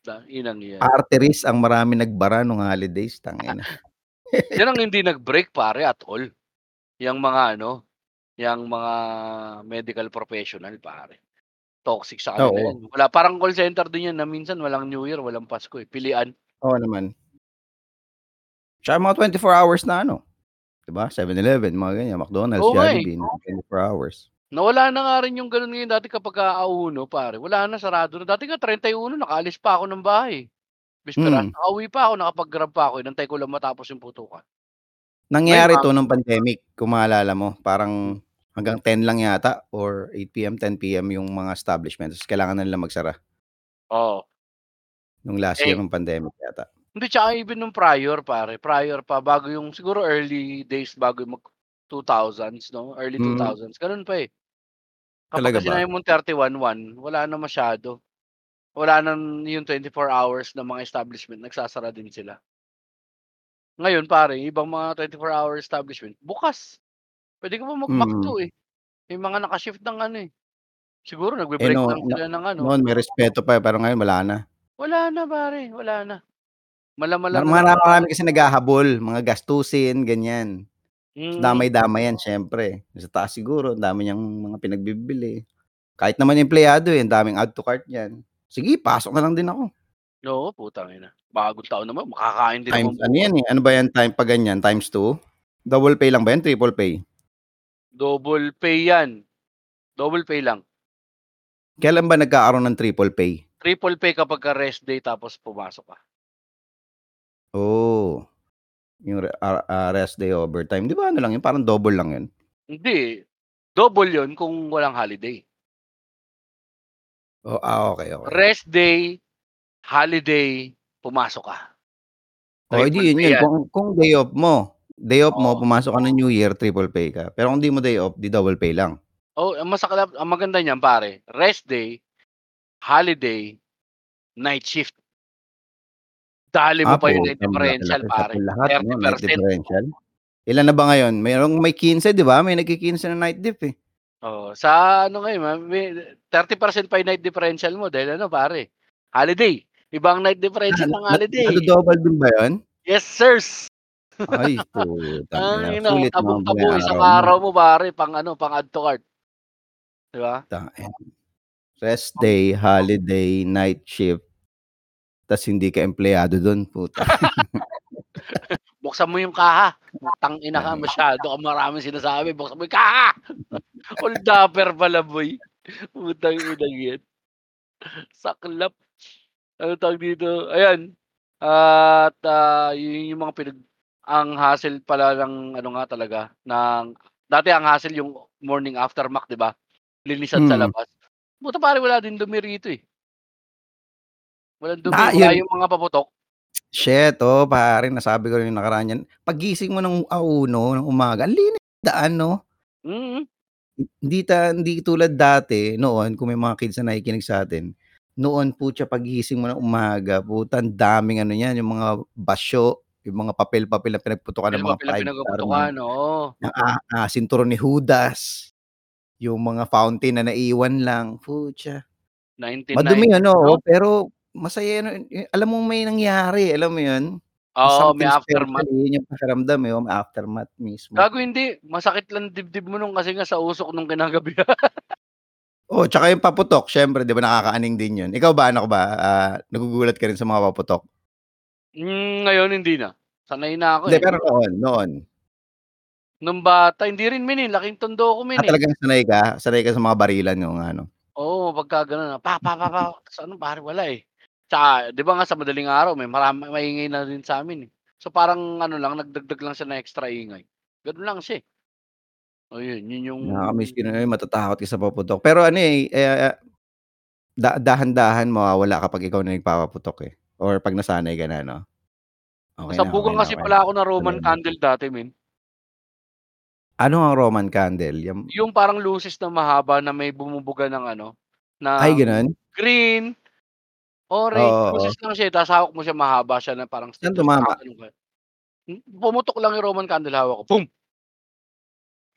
Speaker 2: Tanginang yan.
Speaker 1: Arteries ang maraming nagbara nung holidays, tangina.
Speaker 2: Yan ang hindi nag-break pare at all. Yang mga ano, yang mga medical professional pare. Toxic sa kanila
Speaker 1: Oo.
Speaker 2: yan. Wala parang call center din yan na minsan walang New Year, walang Pasko, eh, pilian.
Speaker 1: Oo naman. Tsaka mga 24 hours na ano, 'di ba? 7-Eleven, mga ganyan, McDonald's,
Speaker 2: nga, eh.
Speaker 1: Jollibee, 24 hours.
Speaker 2: Nawala na nga rin yung gano'n ngayon dati kapagka A1 pare, wala na, sarado na. Dati nga 31 nakaalis pa ako ng bahay. Bisperas,
Speaker 1: Mm.
Speaker 2: nakauwi pa ako, nakapag-Grab pa ako, inantay ko lang matapos yung putukan.
Speaker 1: Nangyari 'to nung pandemic, kung maalala mo. Parang hanggang 10 lang yata or 8 PM, 10 PM yung mga establishment, ta's kailangan na nilang magsara.
Speaker 2: Oo.
Speaker 1: Nung last
Speaker 2: Eh
Speaker 1: year nung pandemic yata.
Speaker 2: Hindi, tsaka even nung prior pare, prior pa, bago yung siguro early days bago mag 2000s 'no, early
Speaker 1: Mm.
Speaker 2: 2000s, gano'n pa, eh.
Speaker 1: Talaga
Speaker 2: Kapagka
Speaker 1: ba?
Speaker 2: sinabi mong 31-1, wala na masyado. Wala ng yung 24 hours na mga establishment, nagsasara din sila. Ngayon pare, ibang mga 24 hour establishment, bukas. Puwede ka pa mag-McDo,
Speaker 1: Mm.
Speaker 2: eh. May mga naka-shift ng ano, eh. Siguro
Speaker 1: Eh, no
Speaker 2: nagbe-breakdown
Speaker 1: na
Speaker 2: sila ng ano.
Speaker 1: noon may respeto pa, eh, pero ngayon wala na.
Speaker 2: Wala na pare, wala na.
Speaker 1: Mar
Speaker 2: Mala-mala na lang
Speaker 1: mara
Speaker 2: nakaka
Speaker 1: marami kasing naghahabol, mga gastusin, ganyan.
Speaker 2: Mm.
Speaker 1: Damay-damay yan siyempre. Sa taas siguro ang dami niyang mga pinagbibili. Kahit naman empleyado, eh, ang daming add to cart niyan. Sige pasok na lang din ako.
Speaker 2: Oo, putang ina. Bagong taon naman makakain din
Speaker 1: Times
Speaker 2: naman
Speaker 1: ano yan, eh, ano ba yan time 'pag ganyan, times 2? Double pay lang ba yan, triple pay?
Speaker 2: Double pay yan. Double pay lang.
Speaker 1: Kailan ba nagkakaroon ng triple pay?
Speaker 2: Triple pay kapagka rest day tapos pumasok ka.
Speaker 1: Oh. Yung re ah, ah, rest day overtime, 'di ba ano lang yun, parang double lang yun?
Speaker 2: Hindi, double yun kung walang holiday.
Speaker 1: Oh, ah, okey, okey.
Speaker 2: Rest day, holiday, pumasok ka.
Speaker 1: Oh, eh, di
Speaker 2: Triple
Speaker 1: yun yun kung kung day off mo day off mo
Speaker 2: Oo.
Speaker 1: pumasok ka ng New Year, triple pay ka. Pero kung di mo day off, di double pay lang.
Speaker 2: Oh, ang ang maganda niyan pare, rest day, holiday, night shift. Dali mo
Speaker 1: Ah,
Speaker 2: pa night
Speaker 1: putang
Speaker 2: differential pare,
Speaker 1: lahat 'no, night
Speaker 2: 30%.
Speaker 1: differential. Ilan na ba ngayon? Merong may 15 'di ba? May nagki-15 na night diff, eh.
Speaker 2: Oo, sa ano ngayon ma may 30% pa yung night differential mo dahil ano pare, holiday. Ibang night differential ng
Speaker 1: Na
Speaker 2: holiday.
Speaker 1: nado-double din ba yun?
Speaker 2: Yes, sirs.
Speaker 1: Ay, ina. Naman pala
Speaker 2: tabong-tabo
Speaker 1: yung
Speaker 2: isang
Speaker 1: araw mo.
Speaker 2: pare pang ano, pang add to cart. 'Di ba?
Speaker 1: Tangina. Rest day, holiday, night shift. Tas hindi ka empleyado dun, puta.
Speaker 2: Buksan mo yung kaha. Putang-ina ka
Speaker 1: Tangina.
Speaker 2: masyado kang maraming sinasabi, buksan mo yung kaha. Holdupper pala boy. Putang inang yan. Saklap. Anong tawag dito, ayan, at, ah, yun yung mga pinag ang hassle pala ng ano nga talaga, ng dati ang hassle yung morning aftermath 'di ba? Linisan sa
Speaker 1: Mm.
Speaker 2: labas. Buti pare wala din dumi rito, eh. Walang dumi,
Speaker 1: Ah,
Speaker 2: wala
Speaker 1: yun.
Speaker 2: yung mga paputok.
Speaker 1: Shit, oo pare nasabi ko rin yung nakaraan niyan. Paggising mo ng 1:00 ng umaga, ang linis ng daan 'no?
Speaker 2: Mm.
Speaker 1: Hindi ta hindi tulad dati noon kung may mga kids na nakikinig sa'tin. Noon putya paggising mo ng umaga, puta ang daming ano niyan, yung mga basyo, yung mga papel-papel na pinagputukan ng mga
Speaker 2: Papel-papel na
Speaker 1: 5 star, mga
Speaker 2: pinagpuputukan, oo.
Speaker 1: ng, ah, ah, sinturon ni Judas. Yung mga fountain na naiwan lang, putya.
Speaker 2: 1990
Speaker 1: Madumi ano,
Speaker 2: 'no?
Speaker 1: pero masaya yun, eh, alam mong may nangyari, alam mo yun? May
Speaker 2: Oo, may aftermath.
Speaker 1: special, yun yung pakiramdam, eh, yung aftermath mismo.
Speaker 2: Gago hindi, masakit lang dibdib mo nun kasi nga sa usok nung kinagabihan.
Speaker 1: Oo, tsaka yung paputok siyempre 'di ba nakakaaning din yun. Ikaw ba ano ba, ah, nagugulat ka rin sa mga paputok?
Speaker 2: Hmm, ngayon hindi na. Sanay na ako,
Speaker 1: Hindi,
Speaker 2: eh.
Speaker 1: pero noon, noon?
Speaker 2: Nung bata hindi rin min, eh, laking tondo ko
Speaker 1: Ah,
Speaker 2: min, eh.
Speaker 1: talagang sanay ka? Sanay ka sa mga barilan yung ano?
Speaker 2: Oo, pagka gano'n na, pa, pa, pa, pa, tas ano pare wala, eh. Tsaka 'di ba nga sa madaling araw may marami maingay na rin sa'min, eh. So parang ano lang, nagdagdag lang siya ng extra ingay. Gano'n lang siya, eh. Ayun, yun yung
Speaker 1: Nakaka-miss na yun, matatakot ka sa paputok. Pero ano, eh, eh, da dahan-dahan mawawala kapag ikaw na nagpapaputok, eh, or 'pag nasanay ka na 'no? Okey na, okey
Speaker 2: Nasabugan
Speaker 1: na,
Speaker 2: kasi
Speaker 1: okey na.
Speaker 2: pala ako ng Roman
Speaker 1: Salamat.
Speaker 2: candle dati min.
Speaker 1: Ano ang Roman candle? Yung
Speaker 2: Yung parang lucis na mahaba na may bumubuga ng ano,
Speaker 1: Ay,
Speaker 2: ng
Speaker 1: gano'n?
Speaker 2: green, orange,
Speaker 1: Oo,
Speaker 2: lang siya, eh, tas hawak mo siya mahaba siya na parang
Speaker 1: Saan
Speaker 2: stick,
Speaker 1: tumama?
Speaker 2: ka. Hmm, pumutok lang yung Roman candle hawak ko, boom!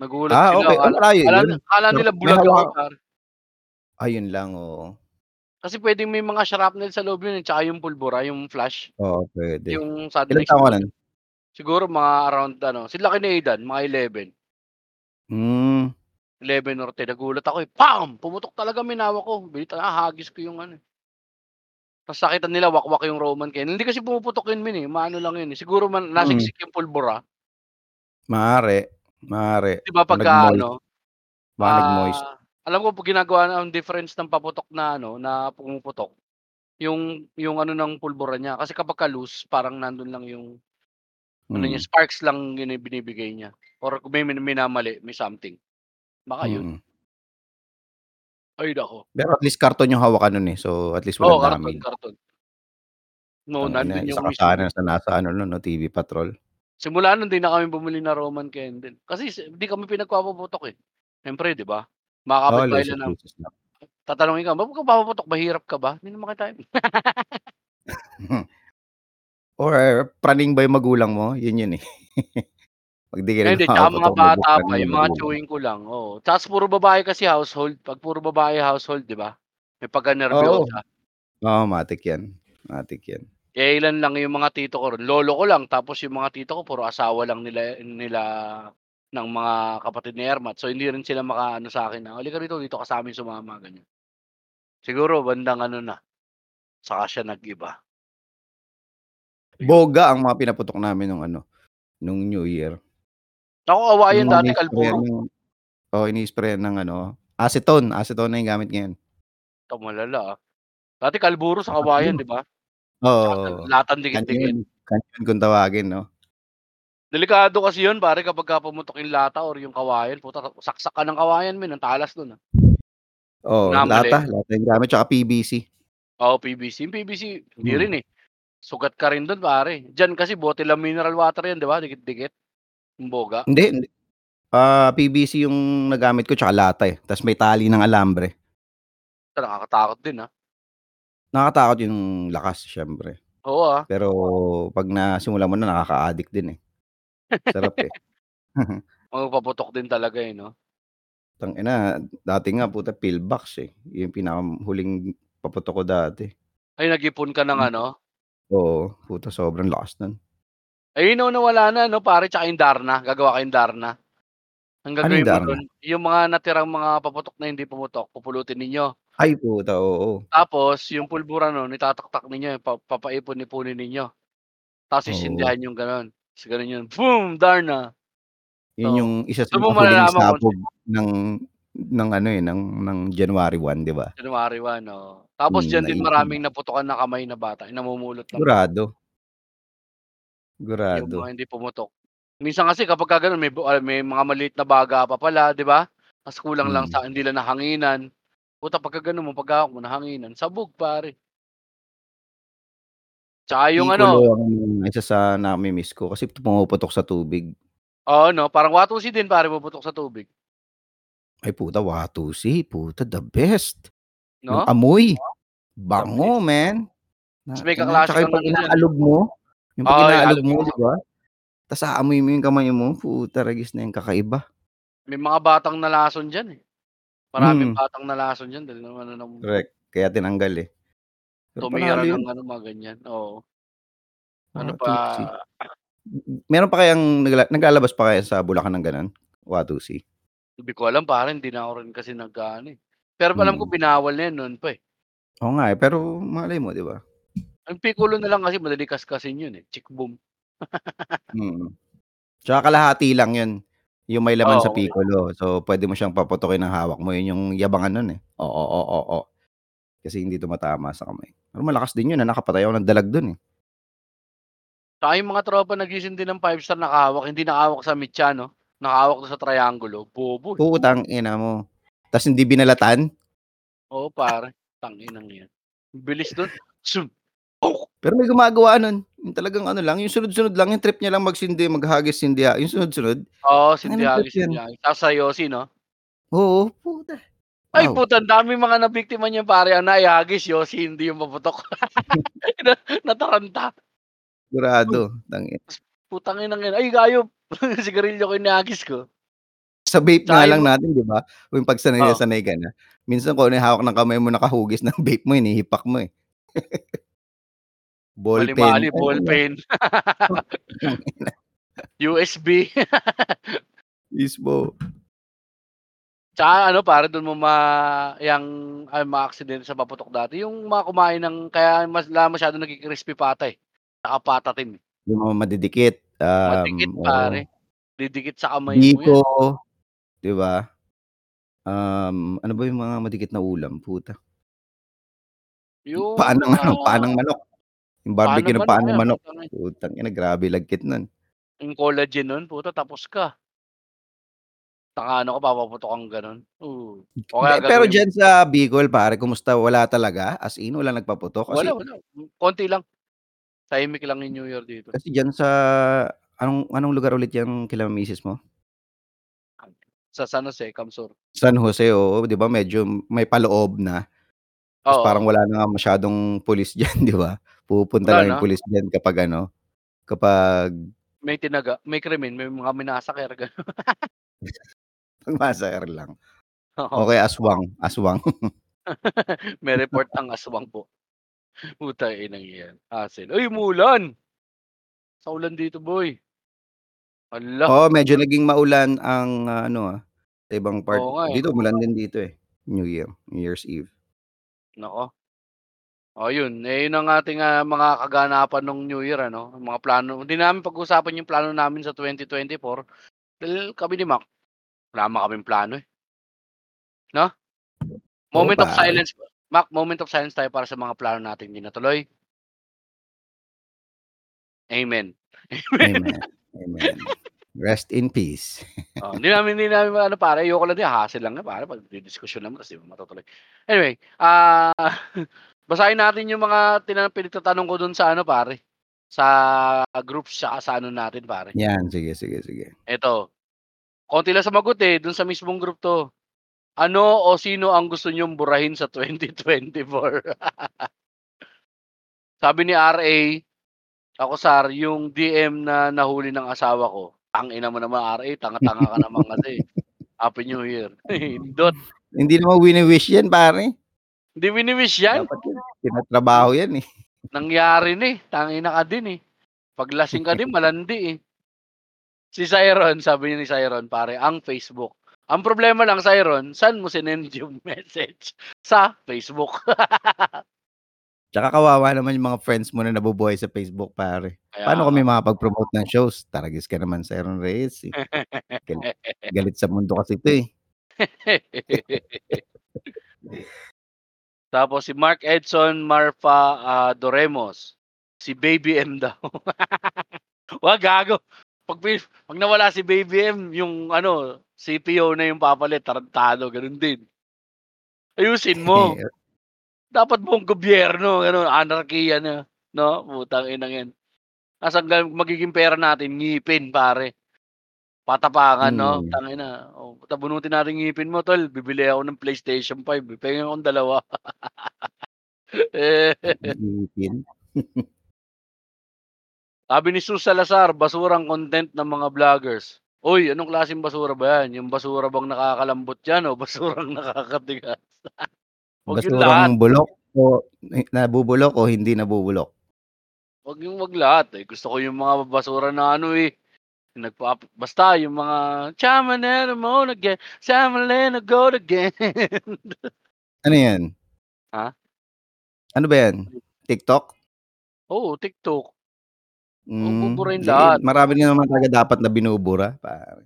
Speaker 2: Nagulat
Speaker 1: Ah,
Speaker 2: sila
Speaker 1: okey. Oh,
Speaker 2: akala
Speaker 1: malayo
Speaker 2: akala
Speaker 1: yun.
Speaker 2: akala
Speaker 1: So,
Speaker 2: nila
Speaker 1: may
Speaker 2: bulag ako
Speaker 1: hawak. Ayun lang, oo.
Speaker 2: Kasi puwedeng may mga shrapnel sa loob yun, eh, tsaka yung pulbura, yung flash.
Speaker 1: Oo, puwede.
Speaker 2: Yung sudden
Speaker 1: Ilang taon ka nun?
Speaker 2: explosion. Siguro mga around ano, sila kina Aidan, mga 11.
Speaker 1: Hmm.
Speaker 2: 11 or 10, nagulat ako, eh, pam! Pumutok talaga min hawak ko, binita hahagis ko yung ano, eh. Tas nakita nila wakwak yung Roman candle, hindi kasi pumuputok yun min, eh, maano lang yun, eh, siguro man
Speaker 1: Mm.
Speaker 2: nasiksik yung pulbura.
Speaker 1: Maaari, maaari.
Speaker 2: 'Di ba pagka
Speaker 1: Nag-moist.
Speaker 2: ano,
Speaker 1: Baka nag-moist.
Speaker 2: ah, alam ko pag ginagawa ang difference ng paputok na ano, na pumuputok, yung yung ano ng pulbura niya. Kasi kapagka loose parang nandun lang yung ano niya,
Speaker 1: Mm.
Speaker 2: sparks lang yun yung binibigay niya or kung may min minamali, may something. Baka yun.
Speaker 1: Mm.
Speaker 2: Ay naku.
Speaker 1: Pero at least karton yung hawakan nun, eh, so at least
Speaker 2: Oo,
Speaker 1: walang
Speaker 2: karton,
Speaker 1: damage.
Speaker 2: karton. No,
Speaker 1: Tangina,
Speaker 2: nandun
Speaker 1: isa
Speaker 2: yung
Speaker 1: ka sana sa nasa ano nun 'no, TV Patrol.
Speaker 2: Simula nun di na kami bumili ng Roman candle. Kasi si di kami pinagpapaputok, eh. Siyempre 'di ba, mga
Speaker 1: Oo,
Speaker 2: kapitbahay lang na
Speaker 1: lang.
Speaker 2: tatanungin ka, "Ba't ka nagpapaputok, mahirap ka ba?" "Hindi naman kita"
Speaker 1: Or praning ba yung magulang mo? Yun yun, eh. hindi ka
Speaker 2: Eh,
Speaker 1: rin
Speaker 2: hindi, tsaka mga bata pa,
Speaker 1: ng
Speaker 2: yung mga chewing ko lang, oo. Tapos puro babae kasi household, 'pag puro babae household, 'di ba, may
Speaker 1: Oo.
Speaker 2: pagka-nerbiyosa.
Speaker 1: Oo, matik 'yan, matik 'yan.
Speaker 2: Eh, ilan lang yung mga tito ko ron, lolo ko lang, tapos yung mga tito ko puro asawa lang nila nila ng mga kapatid ni Ermat. So, hindi rin sila makaano sa'kin na, "Halika rito, dito ka sa'min sumama." Ganyan. Siguro bandang ano na, saka siya nag-iba.
Speaker 1: Boga ang mga pinaputok namin nung ano, nung New Year.
Speaker 2: Naku, kawayan
Speaker 1: Yung mga
Speaker 2: dati kalburo.
Speaker 1: oo, ini-sprayan ng ano, acetone, acetone na yung gamit ngayon.
Speaker 2: Ito malala, ah. Dati kalburo sa kawayan, 'di ba?
Speaker 1: Oo.
Speaker 2: latang dikit-dikit.
Speaker 1: Canyon, canyon kung tawagin 'no?
Speaker 2: Delikado kasi yun pare kapagka pumutok yung lata or yung kawayan, puta saksak ka ng kawayan men, ang talas nun, ah.
Speaker 1: Oo,
Speaker 2: Minamali.
Speaker 1: lata, lata yung gamit tsaka PVC.
Speaker 2: Oo, PVC. Yung PVC hindi
Speaker 1: Hmm.
Speaker 2: rin, eh, sugat ka rin dun pare. Diyan kasi bote lang mineral water yan, 'di ba, dikit-dikit, yung boga.
Speaker 1: Hindi, hindi. Ah, PVC yung nagamit ko tsaka lata, eh, ta's may tali ng alambre.
Speaker 2: Nakakatakot din, ah.
Speaker 1: Nakakatakot yung lakas siyempre.
Speaker 2: Oo, ah.
Speaker 1: Pero 'pag nasimulan mo na nakaka-addict din, eh. Sarap, eh.
Speaker 2: Magpaputok din talaga, eh, 'no?
Speaker 1: Tangina, dati nga puta pillbox, eh, yung pinakahuling paputok ko dati.
Speaker 2: Ay, nag-ipon ka ng
Speaker 1: Hmm.
Speaker 2: ano?
Speaker 1: Oo, puta sobrang lakas nun.
Speaker 2: Ayun 'no, nawala na 'no pare, tsaka yung Darna, gagawa kayong Darna. Ang
Speaker 1: Ano yung
Speaker 2: gagawin mo dun, yung mga natirang mga paputok na hindi pumutok, pupulutin ninyo.
Speaker 1: Ay puta, oo.
Speaker 2: Tapos yung pulbura nun itataktak ninyo, pa papaipon-ipunin ninyo. Tapos
Speaker 1: Oo.
Speaker 2: sisindihan yung gano'n, ta's gano'n yun, boom, Darna.
Speaker 1: Yun yung isa sa mga sabog ng ng ano, eh, ng ng January 1, 'di ba?
Speaker 2: January 1, oo. Tapos
Speaker 1: Hmm,
Speaker 2: diyan din maraming naputukan na kamay na bata, namumulot lang.
Speaker 1: Sigurado.
Speaker 2: Yung
Speaker 1: Sigurado.
Speaker 2: mga hindi pumutok. Minsan kasi kapagka gano'n may bu ah, may mga maliit na baga pa pala, 'di ba? Ta's kulang lang
Speaker 1: Mm.
Speaker 2: sa hindi lang nahanginan. Puta pagka gano'n mo, paghawak mo nahanginan, sabog pare. Tsaka yung ano
Speaker 1: Piccolo ang isa sa nami-miss ko kasi pumuputok sa tubig.
Speaker 2: Oo 'no, parang Watusi din pare pumuputok sa tubig.
Speaker 1: Ay puta, Watusi, puta the best. Yung
Speaker 2: 'No?
Speaker 1: amoy, bango man.
Speaker 2: Ta's may
Speaker 1: Ina
Speaker 2: kaklase
Speaker 1: tsaka yung 'pag
Speaker 2: ano
Speaker 1: inaalog mo, yung 'pag inaalog mo. 'di ba? Ta's aamuyin mo yung kamay mo, puta ragis na yung kakaiba.
Speaker 2: May mga batang nalason diyan, eh. Maraming
Speaker 1: Mm.
Speaker 2: batang nalason diyan dahil ng ano ng
Speaker 1: Correct, kaya tinanggal, eh. Pero
Speaker 2: tumira ng ano mga ganyan, oo. Ano pa
Speaker 1: Watusi. M meron pa kayang nagla naglalabas pa kaya sa Bulacan ng gano'n, Watusi?
Speaker 2: Hindi ko alam pare, hindi na ako rin kasi nag-aano, eh. Pero alam ko
Speaker 1: Mm.
Speaker 2: binawal na yun no'n pa, eh.
Speaker 1: Oo nga, eh, pero malay mo, 'di ba?
Speaker 2: Ang Piccolo na lang kasi madali kaskasin yun, eh, chick boom.
Speaker 1: Mm. Tsaka kalahati lang yun, yung may laman sa
Speaker 2: Oo.
Speaker 1: Piccolo. So, puwede mo siyang paputukin ng hawak mo, yun yung yabangan nun, eh. Oo, o, o, o. Kasi hindi tumatama sa kamay. Pero malakas din yun, ah, nakapatay ako ng dalag dun, eh.
Speaker 2: Tsaka yung mga tropa nagsisindi ng 5 star nakahawak, hindi nakahawak sa mecha 'no, nakahawak sa triangulo, bobo, eh.
Speaker 1: Putang ina mo. Ta's hindi binalatan?
Speaker 2: Oo pare, tanginang 'yan. Ang bilis nun, sum pok.
Speaker 1: Pero may gumagawa nun, yung talagang ano lang, yung sunod-sunod lang, yung trip niya lang magsindi, maghagis-sindiha, yung sunod-sunod.
Speaker 2: Oo, sindi-hagis,
Speaker 1: yan.
Speaker 2: sindi-hagis. Tapos sa yosi 'no?
Speaker 1: Oo, puta.
Speaker 2: Ay
Speaker 1: Wow.
Speaker 2: puta, daming mga nabiktima niyan pare, ang naihagis yosi, hindi yung paputok. Na nataranta.
Speaker 1: Sigurado, tangina.
Speaker 2: Putang inang 'yan, "Ay hayop, sigarilyo ko inihagis ko."
Speaker 1: Sa vape nga
Speaker 2: Tsaka
Speaker 1: lang natin, 'di ba? Yung 'pag sanay na
Speaker 2: Oo.
Speaker 1: sanay ka na. Minsan kung ano hawak ng kamay mo nakahugis ng vape mo, hinihipak mo, eh. Ballpen,
Speaker 2: Mali-mali, ballpen.
Speaker 1: Tangina.
Speaker 2: USB.
Speaker 1: Mismo.
Speaker 2: Tsaka ano pare dun mo ma yang ay maaksidente sa paputok dati, yung mga kumain ng kaya mas la masyadong nagki-crispy pata, eh, tsaka patatim.
Speaker 1: Yung mga madidikit, um, oo.
Speaker 2: pare, didikit sa kamay mo yan.
Speaker 1: 'di ba? Um, ano ba yung mga madikit na ulam, puta?
Speaker 2: Yung
Speaker 1: Paa ng ano, paa
Speaker 2: mga
Speaker 1: ng manok. Yung barbecue
Speaker 2: ng manok
Speaker 1: paa ng
Speaker 2: yan,
Speaker 1: manok.
Speaker 2: putang ina.
Speaker 1: Putang ina, grabe lagkit nun.
Speaker 2: Yung collagen nun, puta tapos ka. Saka ano ka papaputok kang gano'n, oo. O kaya
Speaker 1: Hindi, pero
Speaker 2: gagawin mo
Speaker 1: diyan sa Bicol pare, kumusta, wala talaga? As in, walang nagpaputok?
Speaker 2: Wala,
Speaker 1: Kasi
Speaker 2: wala, hmm, konti lang. Tahimik lang yung New Year dito.
Speaker 1: kasi diyan sa anong anong lugar ulit yang kila misis mo?
Speaker 2: Sa San Jose, Camsur.
Speaker 1: San Jose, oo, 'di ba medyo may paloob na. Ta's parang wala na nga masyadong pulis diyan, 'di ba? Pumupunta
Speaker 2: Wala
Speaker 1: lang
Speaker 2: na.
Speaker 1: yung pulis diyan kapag ano, kapag
Speaker 2: May tinaga, may krimen, may mga minasakir gano'n.
Speaker 1: Pang-massacre lang.
Speaker 2: Oo.
Speaker 1: O kaya aswang, aswang.
Speaker 2: May report ang aswang po. Putang inang 'yan, hassle. Uy, umulan! Sa ulan dito boy. Hala.
Speaker 1: Oo, medyo naging maulan ang ano, ah, sa ibang part.
Speaker 2: Oo nga, eh.
Speaker 1: Dito umulan din dito, eh, New Year, New Year's Eve.
Speaker 2: Naku. Oh, 'yun, eh, 'yun ang ating, ah, mga kaganapan nung New Year ano, mga plano. Hindi namin pag-usapan yung plano namin sa 2024 dahil kami ni Mac, wala naman kaming plano, eh. 'No?
Speaker 1: Oo,
Speaker 2: Moment of
Speaker 1: pare.
Speaker 2: silence, Mac, moment of silence tayo para sa mga plano nating hindi natuloy. Amen. Amen.
Speaker 1: Amen. Rest in peace.
Speaker 2: Oo, hindi namin hindi namin ano pare, ayoko lang din hassle lang yan pare pagdidiskusyon naman kasi 'di matutuloy. Anyway, ah, basahin natin yung mga tina pinagtatanong ko dun sa ano pare, sa groups tsaka sa ano natin pare.
Speaker 1: 'Yan, sige, sige, sige.
Speaker 2: Eto, konti lang sumagot, eh, dun sa mismong group 'to. Ano o sino ang gusto niyong burahin sa 2024? Sabi ni RA, ako sir, yung DM na nahuli ng asawa ko. Tangina mo naman RA, tanga-tanga ka naman kasi. Happy New Year. Dot.
Speaker 1: Hindi naman wini-wish 'yan pare.
Speaker 2: Hindi wini-wish 'yan.
Speaker 1: Dapat yan, tinatrabaho 'yan, eh.
Speaker 2: Nangyari na, eh, tangina ka din, eh. 'Pag lasing ka din malandi, eh. Si Siron, sabi niya ni Siron pare, ang Facebook. Ang problema lang Siron, saan mo sinend yung message? Sa Facebook.
Speaker 1: Tsaka kawawa naman yung mga friends mo na nabubuhay sa Facebook pare.
Speaker 2: Kaya
Speaker 1: Paano kami makapag-promote ng shows? Taragis ka naman Siron Reyes, eh. Galit galit sa mundo kasi 'to, eh.
Speaker 2: Tapos si Mark Edson Marfa, ah, Doremos, si Baby M daw. 'Wag gago. 'Pag 'pag nawala si Baby M, yung ano, CPO na yung papalit, tarantado gano'n din. Ayusin mo. Dapat buong gobyerno gano'n, anarkiya na, 'no, putang inang 'yan. Nasaan ga magiging pera natin? Ngipin pare. Patapakan 'no,
Speaker 1: Hmm.
Speaker 2: tangina, oh, tabunutin natin ngipin mo tol, bibili ako ng PlayStation 5, eh, penge akong dalawa.
Speaker 1: Ngipin.
Speaker 2: Sabi ni Su Salazar, basurang content ng mga vloggers. Uy, anong klaseng basura ba 'yan? Yung basura bang nakakalambot 'yan o basurang nakakatigas?
Speaker 1: Basurang bulok o nabubulok o hindi nabubulok?
Speaker 2: 'Wag yung 'wag lahat, eh, gusto ko yung mga basura na ano, eh, nagpapa basta yung mga Chamanera mo again, Chamalena go again.
Speaker 1: Ano 'yan?
Speaker 2: Ha?
Speaker 1: Ano ba 'yan, TikTok?
Speaker 2: Oo, TikTok. 'Wag
Speaker 1: Hmm,
Speaker 2: buburahin lahat.
Speaker 1: marami din naman talaga dapat na binubura pare.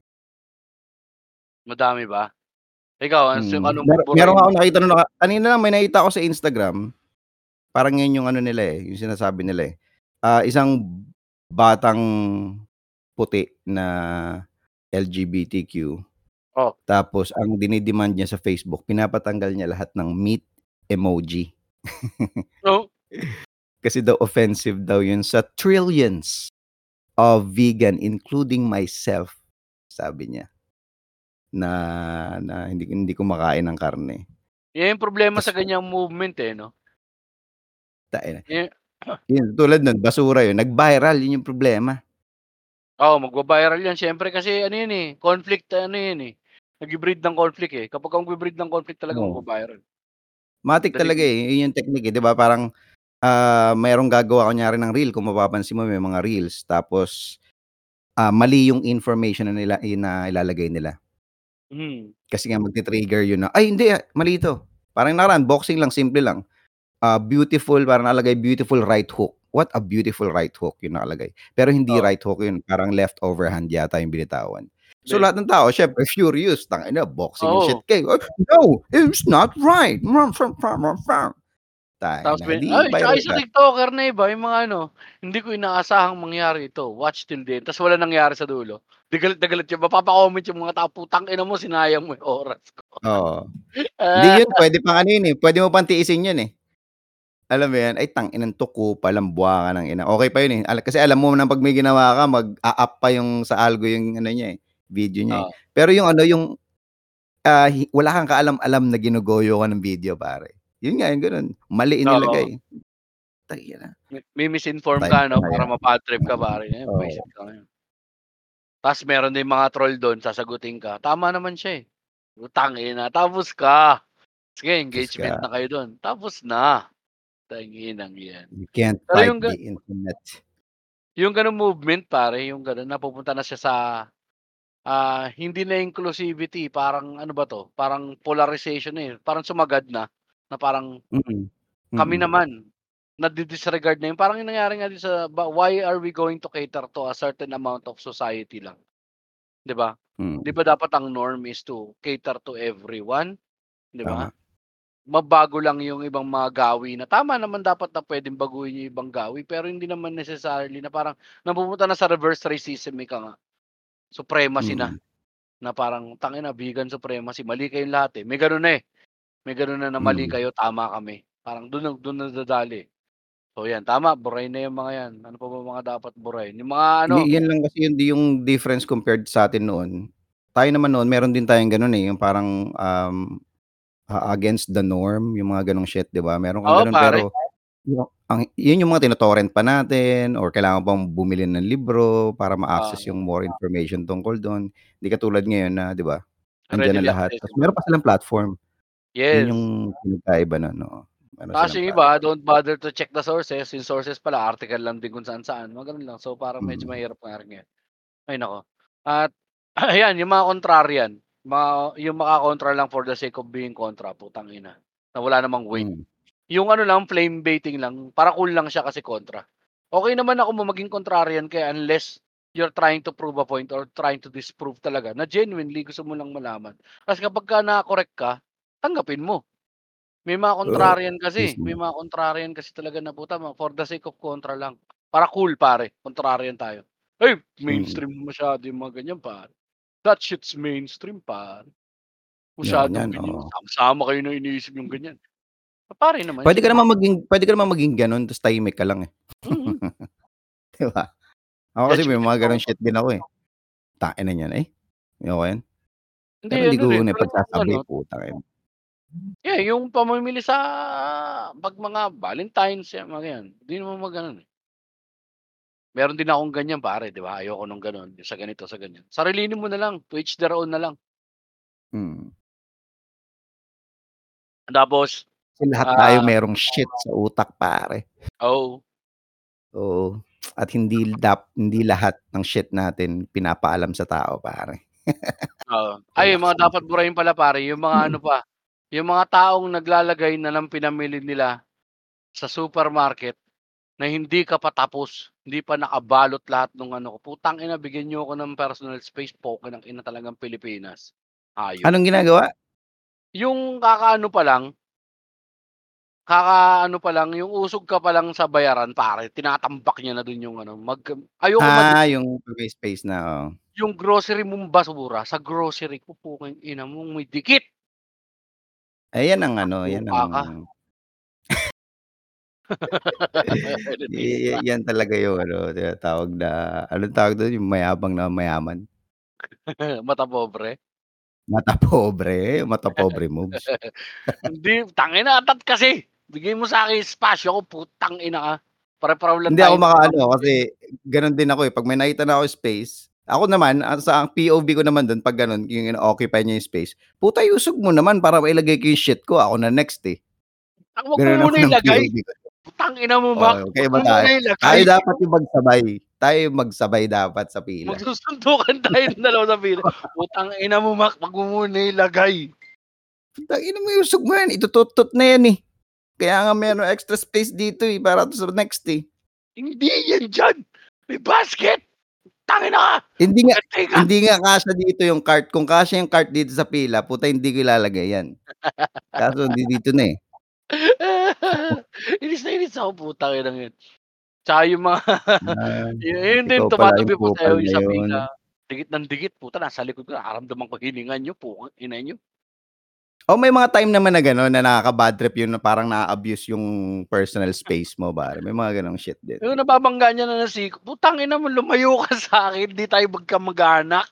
Speaker 2: Madami ba? Ikaw, ano
Speaker 1: Mm,
Speaker 2: anong
Speaker 1: mer
Speaker 2: buburahin
Speaker 1: meron akong nakita nun kanina lang may nakita ako sa Instagram. Parang 'yan yung ano nila, eh, yung sinasabi nila, eh. Ah, isang batang puti na LGBTQ.
Speaker 2: Oh.
Speaker 1: Tapos ang dini-demand niya sa Facebook, pinapatanggal niya lahat ng meat emoji.
Speaker 2: Oh.
Speaker 1: Kasi daw offensive daw yun sa trillions of vegan including myself, sabi niya. Na na hindi hindi kumakain ng karne.
Speaker 2: Yan yung problema sa
Speaker 1: Tas
Speaker 2: ganyang movement, eh, 'no?
Speaker 1: Ta-ina.
Speaker 2: Eh
Speaker 1: Yun, tulad nun basura yun, nag-viral yun yung problema.
Speaker 2: Oo, magva-viral yan siyempre kasi ano yun, eh, conflict ano yun, eh, nagbi-breed ng conflict, eh. Kapag ka magbi-breed ng conflict talaga
Speaker 1: Oo.
Speaker 2: magva-viral.
Speaker 1: Matic
Speaker 2: Dali
Speaker 1: talaga, eh, yun yung technique, eh, 'di ba parang, ah, merong gagawa kunyari ng reel kung mapapansin mo may mga reels tapos, ah, mali yung information na nila na ilalagay nila.
Speaker 2: Hmm.
Speaker 1: Kasi nga magti-trigger yun na, "Ay hindi, ah, mali ito." Parang nakaraan boxing lang, simple lang. Ah, beautiful parang nakalagay, "Beautiful right hook." What a beautiful right hook yung nakalagay. Pero hindi
Speaker 2: Oo.
Speaker 1: right hook yun, parang left overhand yata yung binitawan. So
Speaker 2: Hindi.
Speaker 1: lahat ng tao siyempre furious, tangina boxing and shit
Speaker 2: Oo.
Speaker 1: kayo, "No, it's not right."
Speaker 2: Tapos
Speaker 1: Tangina,
Speaker 2: may
Speaker 1: di
Speaker 2: ay yung sa tiktoker na iba, yung mga ano, "Hindi ko inaasahang mangyari ito, watch till the end." Tas walang nangyari sa dulo. 'Di galit na galit yun, mapapa-comment yung mga tao, "Putang ina mo, sinayang mo yung oras ko."
Speaker 1: Oo. Hindi yun puwede pang ano yun, eh, puwede mo pang tiisin yun, eh. Alam mo yan, "Ay tang-inang 'to, kupal ang buwaka ng ina." Okey pa yun, eh, ala kasi alam mo na 'pag may ginawa ka mag-a-up pa yung sa algo yung ano niya, eh, video niya, eh.
Speaker 2: Oo.
Speaker 1: Pero yung ano, yung, ah, hi wala kang kaalam-alam na ginugoyo ka ng video pare. Yun nga, yung gano'n, mali
Speaker 2: Oo.
Speaker 1: inilagay. Tangina.
Speaker 2: Mi mi-misinform
Speaker 1: Patay
Speaker 2: ka
Speaker 1: ka
Speaker 2: 'no,
Speaker 1: na
Speaker 2: para
Speaker 1: yan.
Speaker 2: ma-bad trip ka pare, eh,
Speaker 1: Oo.
Speaker 2: bwisit ka ngayon. Tas meron din mga troll do'n sasagutin ka, tama naman siya, eh. Putang-ina, tapos ka. Sige engagement
Speaker 1: ka.
Speaker 2: na kayo do'n, tapos na. Tanginang 'yan.
Speaker 1: You can't
Speaker 2: Pero
Speaker 1: fight
Speaker 2: yung
Speaker 1: the internet.
Speaker 2: Yung gano'ng movement pare, yung gano'n napupunta na siya sa, ah, hindi na inclusivity parang ano ba 'to, parang polarization na, eh, parang sumagad na, na parang
Speaker 1: Mm,
Speaker 2: kami
Speaker 1: mm.
Speaker 2: naman, nadi-disregard na yun. Parang yung nangyari nga din sa why are we going to cater to a certain amount of society lang, 'di ba? 'Di
Speaker 1: Mm.
Speaker 2: ba dapat ang norm is to cater to everyone, 'di ba? Mabago lang yung ibang mga gawi na tama naman dapat na puwedeng baguhin yung ibang gawi, pero hindi naman necessarily na parang napupunta na sa reverse racism, ika nga. Supremacy na,
Speaker 1: Mm.
Speaker 2: na parang tangina vegan supremacy, mali kayong lahat, eh. May gano'n na, eh. May gano'n na, na mali
Speaker 1: Mm.
Speaker 2: kayo, tama kami. Parang do'n na do'n nadadali. So 'yan, tama burahin na yung mga 'yan. Ano pa ba mga dapat burahin? Yung mga ano
Speaker 1: Hindi, 'yan lang kasi hindi yung difference compared sa'tin noon. Tayo naman noon meron din tayong gano'n, eh, yung parang, um, a against the norm, yung mga gano'ng shit, 'di ba? Meron kang
Speaker 2: Oo,
Speaker 1: gano'n
Speaker 2: pare.
Speaker 1: pero yu ang yun yung mga tino-torrent pa natin or kailangan pang bumili ng libro para ma-access yung more information tungkol do'n. Hindi katulad ngayon na 'di ba, andiyan na
Speaker 2: Readily
Speaker 1: lahat ta's
Speaker 2: accessible.
Speaker 1: meron pa silang platform. Yun
Speaker 2: Yes.
Speaker 1: yung pinagkaiba nun, oo. Meron silang
Speaker 2: yung iba
Speaker 1: platform.
Speaker 2: don't bother to check the sources, yung sources pala article lang din kung saan-saan, mga gano'n lang. So parang medyo
Speaker 1: Mm.
Speaker 2: mahirap nga rin ngayon. Ay naku, at ayan yung mga contrarian, mga yung makakontra lang for the sake of being kontra, putang-ina, na wala namang weight.
Speaker 1: Hmm.
Speaker 2: Yung ano lang flame baiting lang, para cool lang siya kasi kontra. Okey naman ako maging contrarian ka, unless you're trying to prove a point or trying to disprove talaga na genuinely gusto mo lang malaman. Kasi kapagka na-correct ka, tanggapin mo. May mga contrarian kasi, may mga contrarian kasi talaga na puta for the sake of kontra lang. Para cool pare, contrarian tayo. "Ay
Speaker 1: Mm.
Speaker 2: mainstream masyado yung mga ganyan pare. That shit's mainstream pare.
Speaker 1: Yan,
Speaker 2: Masyadong
Speaker 1: yan,
Speaker 2: ganyan,
Speaker 1: oo.
Speaker 2: sama-sama kayo ng iniisip yung ganyan." Pare naman
Speaker 1: Puwede ka
Speaker 2: siyempre.
Speaker 1: naman maging puwede ka naman maging gano'n ta's tahimik ka lang, eh.
Speaker 2: Mm.
Speaker 1: 'Di ba? Ako kasi may mga gano'ng shit din ako, eh. Tangina niyan, ay, ayoko yan.
Speaker 2: Hindi
Speaker 1: Pero hindi
Speaker 2: ano
Speaker 1: ko
Speaker 2: rin,
Speaker 1: na
Speaker 2: talagang ano
Speaker 1: ipagsasabi, putang ina.
Speaker 2: Yeah, yung pamimili sa 'pag mga Valentines, yan mga ganyan, di naman mag-ano, eh. Meron din akong ganyan pare, 'di ba? Ayoko nung gano'n, sa ganito, sa ganyan. Sarilinin mo na lang, to each their own na lang.
Speaker 1: Mm.
Speaker 2: Tapos,
Speaker 1: lahat tayo
Speaker 2: ah
Speaker 1: merong shit sa utak pare.
Speaker 2: Oo.
Speaker 1: Oo, at hindi dap hindi lahat ng shit natin pinapaalam sa tao pare.
Speaker 2: Oo. Ay yung
Speaker 1: Relax
Speaker 2: mga dapat burahin pala pare, yung mga ano pa, yung mga taong naglalagay na ng pinamili nila sa supermarket na hindi ka pa tapos, hindi pa nakabalot lahat nung ano ko. Putang-ina bigyan niyo ako ng personal space, poking ng ina talagang Pilipinas, hayop.
Speaker 1: Anong ginagawa?
Speaker 2: Yung kakaano pa lang kakaano pa lang, yung usog ka pa lang sa bayaran pare, tinatambak niya na dun yung ano, mag ayoko
Speaker 1: Ah,
Speaker 2: madikit.
Speaker 1: yung may space na, oo.
Speaker 2: Yung grocery mong basura, sa grocery ko, puking ina mo may dikit.
Speaker 1: Eh, yan ang ano, yan ang
Speaker 2: ka.
Speaker 1: Y yan talaga yung ano, tinatawag na, anong tawag dun, yung mayabang na mayaman?
Speaker 2: Mata pobre?
Speaker 1: Mata pobre, mata pobre moves.
Speaker 2: Hindi, tangina atat kasi, bigay mo sa'kin espasyo ko, putang-ina ka. Pare-pareho lang
Speaker 1: Hindi ako maka-ano, kasi gano'n din ako, eh, 'pag may nakita na ako space, ako naman, ang sa ang POV ko naman dun 'pag gano'n, yung ino-occupy niya yung space, puta iusog mo naman para mailagay ko yung shit ko, ako na next, eh.
Speaker 2: Ang wag mo
Speaker 1: Gano'n ako
Speaker 2: muna
Speaker 1: ng
Speaker 2: ilagay,
Speaker 1: POV ko.
Speaker 2: Putang-ina mo Mac,
Speaker 1: Oo,
Speaker 2: wag
Speaker 1: magkaiba
Speaker 2: mo
Speaker 1: tayo. Tayo dapat yung magsabay, tayo yung magsabay dapat sa pila.
Speaker 2: Magsusundukan tayong dalawa sa pila, putang-ina mo Mac, wag mo muna ilagay.
Speaker 1: Mo iusog mo yan, itutut-tut na yan, eh. Kaya nga meron extra space dito, eh, para sa next, eh.
Speaker 2: Hindi yan diyan, may basket, tangina ka.
Speaker 1: Hindi nga hindi nga kasya dito yung cart, kung kasya yung cart dito sa pila, puta hindi ko ilalagay yan. Kaso hindi dito na, eh.
Speaker 2: Inis na inis ako, putang-inang yan. Tsaka yung mga
Speaker 1: Ah,
Speaker 2: yun din
Speaker 1: ikaw pala
Speaker 2: tumatabi po sa'yo
Speaker 1: na
Speaker 2: yung sa
Speaker 1: yun.
Speaker 2: pila, dikit ng dikit, puta nasa likod ko, nararamdaman ko hininga niyo, putang ina niyo.
Speaker 1: Oh, may mga time naman na gano'n na nakaka-bad trip yun na parang naa-abuse yung personal space mo pare, may mga gano'ng shit din.
Speaker 2: Yung nababangga niya na nasiko, putang-ina mo lumayo ka sa'kin, di tayo magkamag-anak.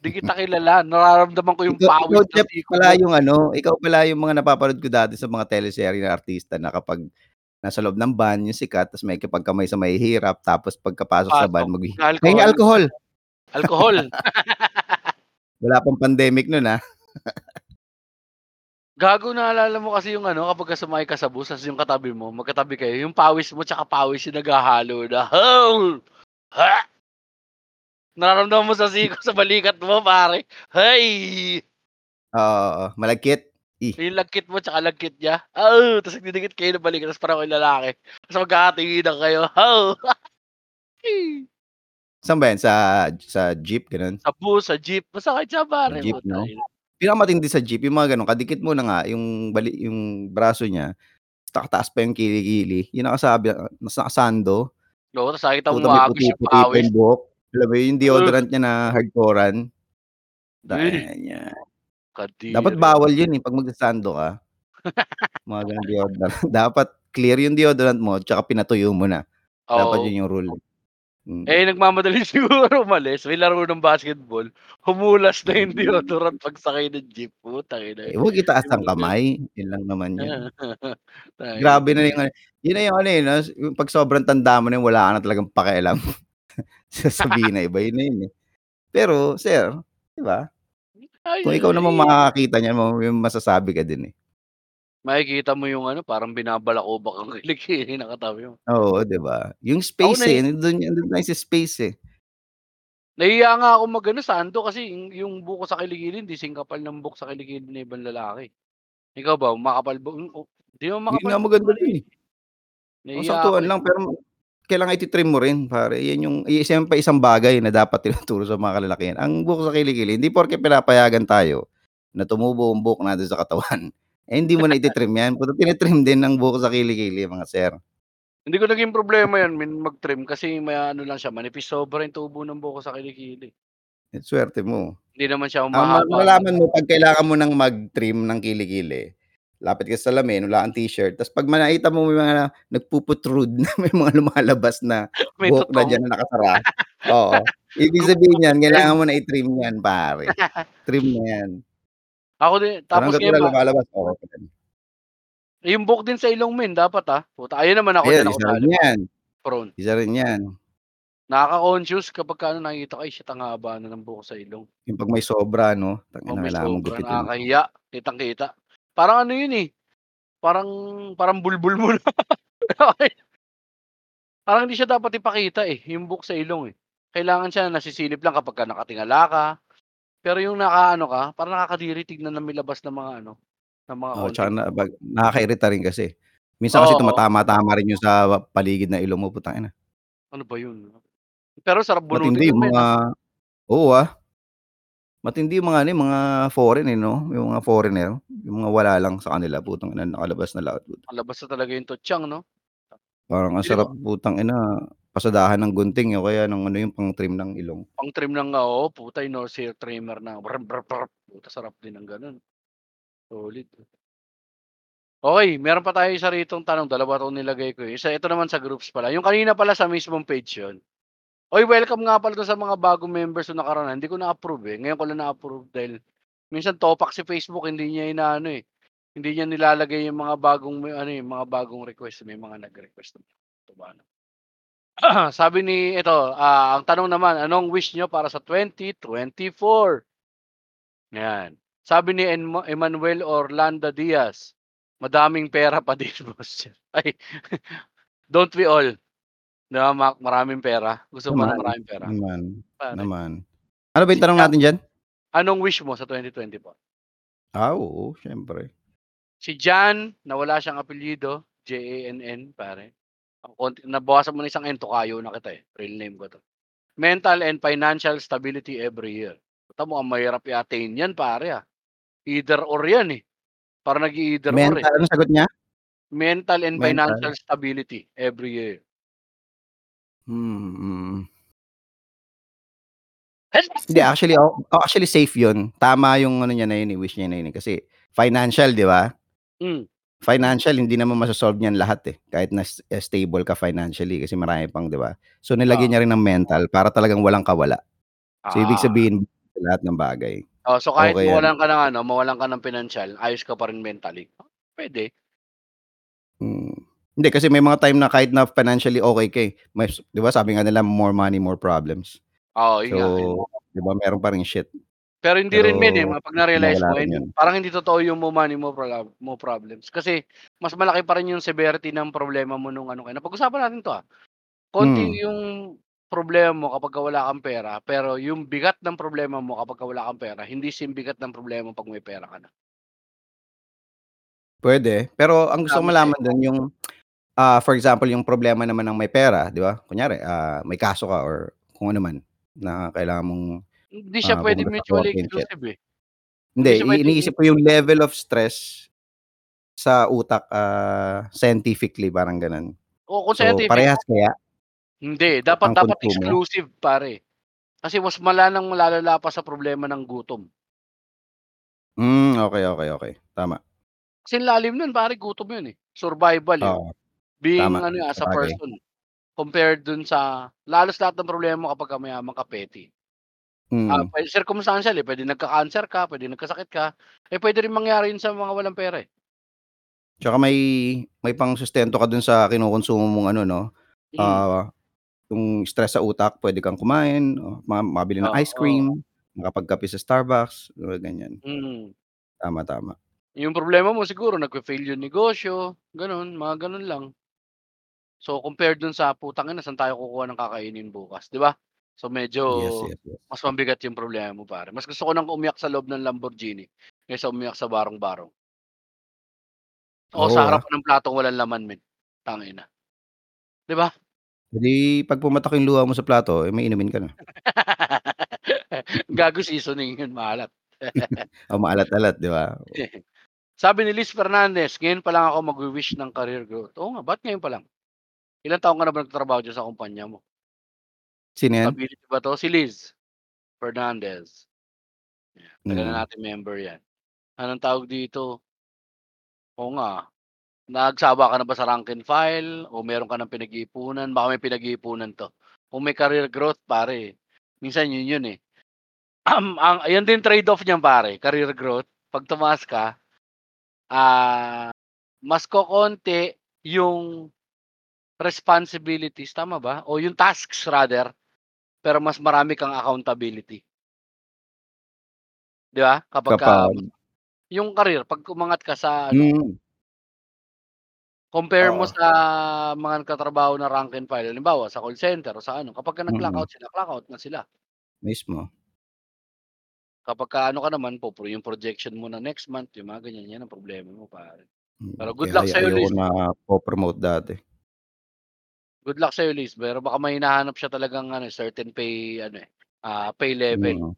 Speaker 2: Di kita kilala, nararamdaman ko yung
Speaker 1: Ikaw
Speaker 2: pawis
Speaker 1: ikaw Jeff pala yung ano, ikaw pala yung mga napapanood ko dati sa mga teleserye na artista na kapag nasa loob ng van yung sikat ta's makikipagkamay sa mahihirap tapos pagkapasok sa van
Speaker 2: Pasok,
Speaker 1: maghi
Speaker 2: mag-aalcohol.
Speaker 1: "Pahingi alcohol."
Speaker 2: Alcohol.
Speaker 1: Wala pang pandemic nun, ah.
Speaker 2: Gago, naalala mo kasi yung ano, kapagka sumakay ka sa bus tas yung katabi mo, magkatabi kayo, yung pawis mo tsaka pawis yung naghahalo na, "Howl! Ha!" Nararamdaman mo sa siko sa balikat mo, pare. Hay!
Speaker 1: Oo, oo. Malagkit? Ih.
Speaker 2: Yung lagkit mo tsaka lagkit niya. Aw! Tas nagdidikit kayo ng balikat tas pareho kayong lalaki. Tas magkakatinginan kayo. Haw!
Speaker 1: Saan ba yan? Sa sa jeep, gano'n?
Speaker 2: Sa bus, sa jeep, basta kahit saan
Speaker 1: Sa
Speaker 2: pare,
Speaker 1: jeep, 'no? Pinakamatindi sa jeep yung mga gano'n, kadikit mo na nga yung bali yung braso niya, nakataas pa yung kilikili, yung nakasabi mas nakasando.
Speaker 2: Nakikita mong
Speaker 1: Puta may
Speaker 2: umaagos yung pawis.
Speaker 1: yung buhok. Alam mo yung deodorant niya na hardcore-an. Tanya. Dapat
Speaker 2: Kadiri.
Speaker 1: bawal yun, eh, 'pag magsasando ka. Mga gano'ng deodorant. Dapat clear yung deodorant mo tsaka pinatuyo mo na. Dapat
Speaker 2: Oo.
Speaker 1: yun yung rule. Mm.
Speaker 2: Eh, nagmamadali siguro umalis, may laro ng basketball, humulas na yung deodorant pagsakay ng jeep, putang ina.
Speaker 1: Eh, huwag itaas ang kamay, yun lang naman yun. Grabe na yung ano, yun na yung ano, eh, 'no, 'pag sobrang tanda mo na wala ka na talagang pakialam. Sasabihin ng iba, yun na yun, eh. Pero sir, 'di ba?
Speaker 2: Ay,
Speaker 1: Kung ikaw naman
Speaker 2: eh.
Speaker 1: makakakita niyan, mo masasabi ka din, eh.
Speaker 2: Makikita mo yung ano, parang binabalakubak ang kilikili ng katabi mo.
Speaker 1: Oo, 'di ba? Yung
Speaker 2: Ako
Speaker 1: space, eh,
Speaker 2: nahi
Speaker 1: nandun nandun tayo sa space, eh.
Speaker 2: Nahihiya nga akong mag-ano, sando kasi yung yung buhok ko sa kilikili hindi kasing kapal ng buhok sa kilikili ng ibang lalaki. Ikaw ba, makapal ba hmm, oh, di
Speaker 1: Yun
Speaker 2: makapal
Speaker 1: nga
Speaker 2: buhok
Speaker 1: maganda
Speaker 2: mo na,
Speaker 1: dun,
Speaker 2: eh.
Speaker 1: eh.
Speaker 2: Ako,
Speaker 1: Saktuhan
Speaker 2: eh.
Speaker 1: lang pero kailangan iti-trim mo rin pare, yan yung isa yan pa isang bagay na dapat tinuturo sa mga kalalakihan. Ang buhok sa kilikili hindi porke pinapayagan tayo na tumubo ang buhok natin sa katawan, eh, hindi mo na iti-trim yan. Puro tini-trim din ang buhok sa kilikili, mga sir.
Speaker 2: Hindi ko naging problema yan min mag-trim kasi may ano lang siya, manipis sobra yung tubo ng buhok sa kilikili.
Speaker 1: Swerte mo.
Speaker 2: Hindi naman siya
Speaker 1: Ang ma
Speaker 2: humahaba.
Speaker 1: malalaman mo 'pag kailangan mo ng mag-trim ng kilikili, lapit ka sa salamin, wala kang t-shirt, tas 'pag ma nakita mo may mga nagpu-protrude na may mga lumalabas na
Speaker 2: May
Speaker 1: buhok na diyan na nakasara, oo. Ibig sabihin niyan kailangan mo na i-trim yan pare. Trim na yan.
Speaker 2: Ako din, tapos ngayon
Speaker 1: wala
Speaker 2: ma
Speaker 1: lumalabas, pa din.
Speaker 2: Yung buhok din sa ilong men dapat, ah. Puta, ayun naman ako ako
Speaker 1: isa rin yan.
Speaker 2: Prone.
Speaker 1: Isa rin yan.
Speaker 2: Nakaka-conscious kapagka ano nakikita ko, "Ay shit, ang haba na ng buhok sa ilong."
Speaker 1: Yung 'pag may sobra 'no,
Speaker 2: Oh,
Speaker 1: kailangan mong
Speaker 2: sobra,
Speaker 1: gupitin.
Speaker 2: nakakahiya, kitang-kita. Parang ano yun, eh, parang parang bulbul mo na. Parang hindi siya dapat ipakita, eh, yung buhok sa ilong, eh. Kailangan siya nasisilip lang kapagka nakatingala ka. Pero yung nakaano ka, parang nakakadiri tignan na may labas na mga ano, na mga
Speaker 1: Oo, tsaka na. 'pag nakakairita rin kasi. Minsan kasi
Speaker 2: Oo.
Speaker 1: tumatama-tama rin yung sa paligid ng ilong mo, putang ina.
Speaker 2: Ano ba yun? Pero sarap bunutin
Speaker 1: Matindi yung mga oo, ah. Matindi yung mga ano, eh, mga foreign, eh, 'no, yung mga foreigner, yung mga wala lang sa kanila, putang ina nakalabas na lahat.
Speaker 2: Nakalabas na talaga yung tutsang 'no?
Speaker 1: Parang ang sarap putang ina, pasadahan ng gunting o kaya ng ano yung pang-trim ng ilong.
Speaker 2: Pang-trim ng oo, puta yung nose hair trimmer na brr, brr, brr, puta sarap din ng gano'n. Solid. Okey, meron pa tayo isa ritong tanong, dalawa 'tong nilagay ko, eh. Isa ito naman sa groups pala, yung kanina pala sa mismong page yun. Uy, welcome nga pala sa mga bagong members nung nakaraan, hindi ko na-approve, eh, ngayon ko lang na-approve dahil minsan topak si Facebook hindi niya inaano, eh, hindi niya nilalagay yung mga bagong ano, eh, mga bagong request, may mga nag-request naman. Ito ba ano. Sabi ni ito, ah, ang tanong naman, anong wish niyo para sa 2024? Yan. Sabi ni Enmo Emmanuel Orlando Diaz, madaming pera pa din boss. Ay, don't we all? 'Di ba Mac, maraming pera? Gusto mo ng
Speaker 1: Naman,
Speaker 2: maraming pera?
Speaker 1: naman,
Speaker 2: Pare.
Speaker 1: naman. Ano ba yung tanong natin diyan?
Speaker 2: anong wish mo sa 2024?
Speaker 1: Ah, oo, siyempre.
Speaker 2: Si Jan, na wala siyang apelyido, J-A-N-N pare. Ang konti nabawasan mo ng isang N, tokayo na kita, eh, real name ko 'to. Mental and financial stability every year. Kita mo ang mahirap i-attain yan pare, ah. Either or yan, eh. Parang nag-i-either or, eh.
Speaker 1: Mental anong sagot niya?
Speaker 2: Mental and financial
Speaker 1: Mental.
Speaker 2: stability every year.
Speaker 1: Hmm, mm. Hindi actually oh, oh, actually safe yun. Tama yung ano niya na yun, eh, wish niya na yun, eh, kasi financial 'di ba?
Speaker 2: Hmm.
Speaker 1: Financial hindi naman maso-solve niyan lahat, eh, kahit na eh, stable ka financially kasi marami pang 'di ba? So nilagyan niya rin ng mental para talagang walang kawala. So ibig
Speaker 2: Ah.
Speaker 1: sabihin sa lahat ng bagay.
Speaker 2: Oh, so kahit
Speaker 1: yan.
Speaker 2: mawalan ka ng ano, mawalan ka ng pinansiyal, ayos ka pa rin mentally? Puwede.
Speaker 1: Hmm. Hindi kasi may mga time na kahit na financially okey ka, eh, mas 'di ba sabi nga nila more money, more problems.
Speaker 2: Oo, yun
Speaker 1: So,
Speaker 2: nga.
Speaker 1: 'di ba meron pa ring shit.
Speaker 2: Pero hindi
Speaker 1: Pero
Speaker 2: rin min, eh, 'pag na-realize mo,
Speaker 1: rin yun.
Speaker 2: parang hindi totoo yung "Mo money, mo prob mo problems." Kasi mas malaki pa rin yung severity ng problema mo nung ano ka napag-usapan natin 'to, ah. Konti
Speaker 1: Hmm.
Speaker 2: yung problema mo kapagka wala kang pera, pero yung bigat ng problema mo kapagka wala kang pera, hindi same bigat ng problema mo 'pag may pera ka na.
Speaker 1: Puwede, pero ang gusto
Speaker 2: sa'yo.
Speaker 1: malaman dun yung, ah, for example yung problema naman ng may pera, 'di ba? Kunyari, ah, may kaso ka or kung ano man na kailangan mong,
Speaker 2: Hindi siya
Speaker 1: ah,
Speaker 2: puwedeng
Speaker 1: pumunta sa
Speaker 2: mutually exclusive, eh. Hindi siya
Speaker 1: Hindi,
Speaker 2: puwedeng
Speaker 1: iniisip ko yung level of stress sa utak, ah, scientifically parang gano'n.
Speaker 2: Oo, kung
Speaker 1: So,
Speaker 2: scientific
Speaker 1: parehas kaya?
Speaker 2: Hindi, dapat
Speaker 1: Ang
Speaker 2: dapat
Speaker 1: konsumo?
Speaker 2: exclusive pare. Kasi mas malalang malalala pa sa problema ng gutom.
Speaker 1: Hmm, okey, okey, okey, tama.
Speaker 2: Kasi ang lalim nun pare gutom yun, eh, survival yun.
Speaker 1: Oo.
Speaker 2: Being
Speaker 1: Tama,
Speaker 2: ano, as a
Speaker 1: sabagay.
Speaker 2: person, compared dun sa halos lahat ng problema mo kapagka mayaman ka petty. Ah,
Speaker 1: Mm.
Speaker 2: puwede circumstantial, eh, puwedeng nagka-cancer ka, puwedeng nagkasakit ka, eh, puwede rin mangyari yun sa mga walang pera, eh.
Speaker 1: Tsaka may may pangsustento ka dun sa kinukonsumo mong ano 'no,
Speaker 2: Hmm.
Speaker 1: ah, yung stress sa utak puwede kang kumain o ma makabili ng ice
Speaker 2: Oo.
Speaker 1: cream, makapagkape sa Starbucks, mga ganyan.
Speaker 2: Mm.
Speaker 1: Tama, tama.
Speaker 2: Yung problema mo siguro nagfe-fail yung negosyo, gano'n, mga gano'n lang. So, compared dun sa, "Putang ina, saan tayo kukuha ng kakainin bukas?" 'Di ba? So, medyo
Speaker 1: Yes, yes, yes.
Speaker 2: mas mabigat yung problema mo pare. Mas gusto ko ng umiyak sa loob ng Lamborghini kaysa umiyak sa barong-barong. O
Speaker 1: Oo,
Speaker 2: sa
Speaker 1: ah.
Speaker 2: harapan ng platong walang laman men, tangina. 'Di ba?
Speaker 1: Eh, di 'pag pumatak yung luha mo sa plato, eh, may inumin ka na.
Speaker 2: Gago seasoning yun, maalat.
Speaker 1: O maalat-alat, 'di ba?
Speaker 2: Sabi ni Liz Fernandez, "Ngayon pa lang ako magwi-wish ng career growth." Oo nga, ba't ngayon pa lang? Ilang taon ka na ba nagtatrabaho diyan sa kumpanya mo?
Speaker 1: Sino 'yan?
Speaker 2: Stability ba 'to? Si Liz Fernandez. Yan, tagal na
Speaker 1: Mm.
Speaker 2: nating member 'yan. Anong tawag dito? Oo nga, nagsawa ka na ba sa rank and file o meron ka ng pinag-iipunan? Baka may pinag-iipunan 'to. Kung may career growth pare, minsan yun yun, eh. Um, ang ayun din trade-off niyan pare, career growth. 'Pag tumaas ka, ah, mas kokonti yung responsibilities, tama ba? O yung tasks rather, pero mas marami kang accountability. 'Di ba? Kapagka
Speaker 1: Kapag
Speaker 2: yung career 'pag umangat ka sa ano
Speaker 1: Hmm.
Speaker 2: compare mo
Speaker 1: Oo.
Speaker 2: sa mga nagtatrabaho na rank and file, halimbawa sa call center o sa ano, kapagka nag-clock
Speaker 1: Mm.
Speaker 2: out sila, clock out na sila.
Speaker 1: Mismo.
Speaker 2: Kapagka ano ka naman, po yung projection mo na next month, yung mga ganyan, yan ang problema mo pare.
Speaker 1: Mm,
Speaker 2: Pero good
Speaker 1: kaya
Speaker 2: luck sa'yo
Speaker 1: ayoko
Speaker 2: Liz.
Speaker 1: napo-promote dati.
Speaker 2: Good luck sa'yo Liz, pero baka may hinahanap siya talagang ano, certain pay ano, eh, ah, pay level
Speaker 1: Mm.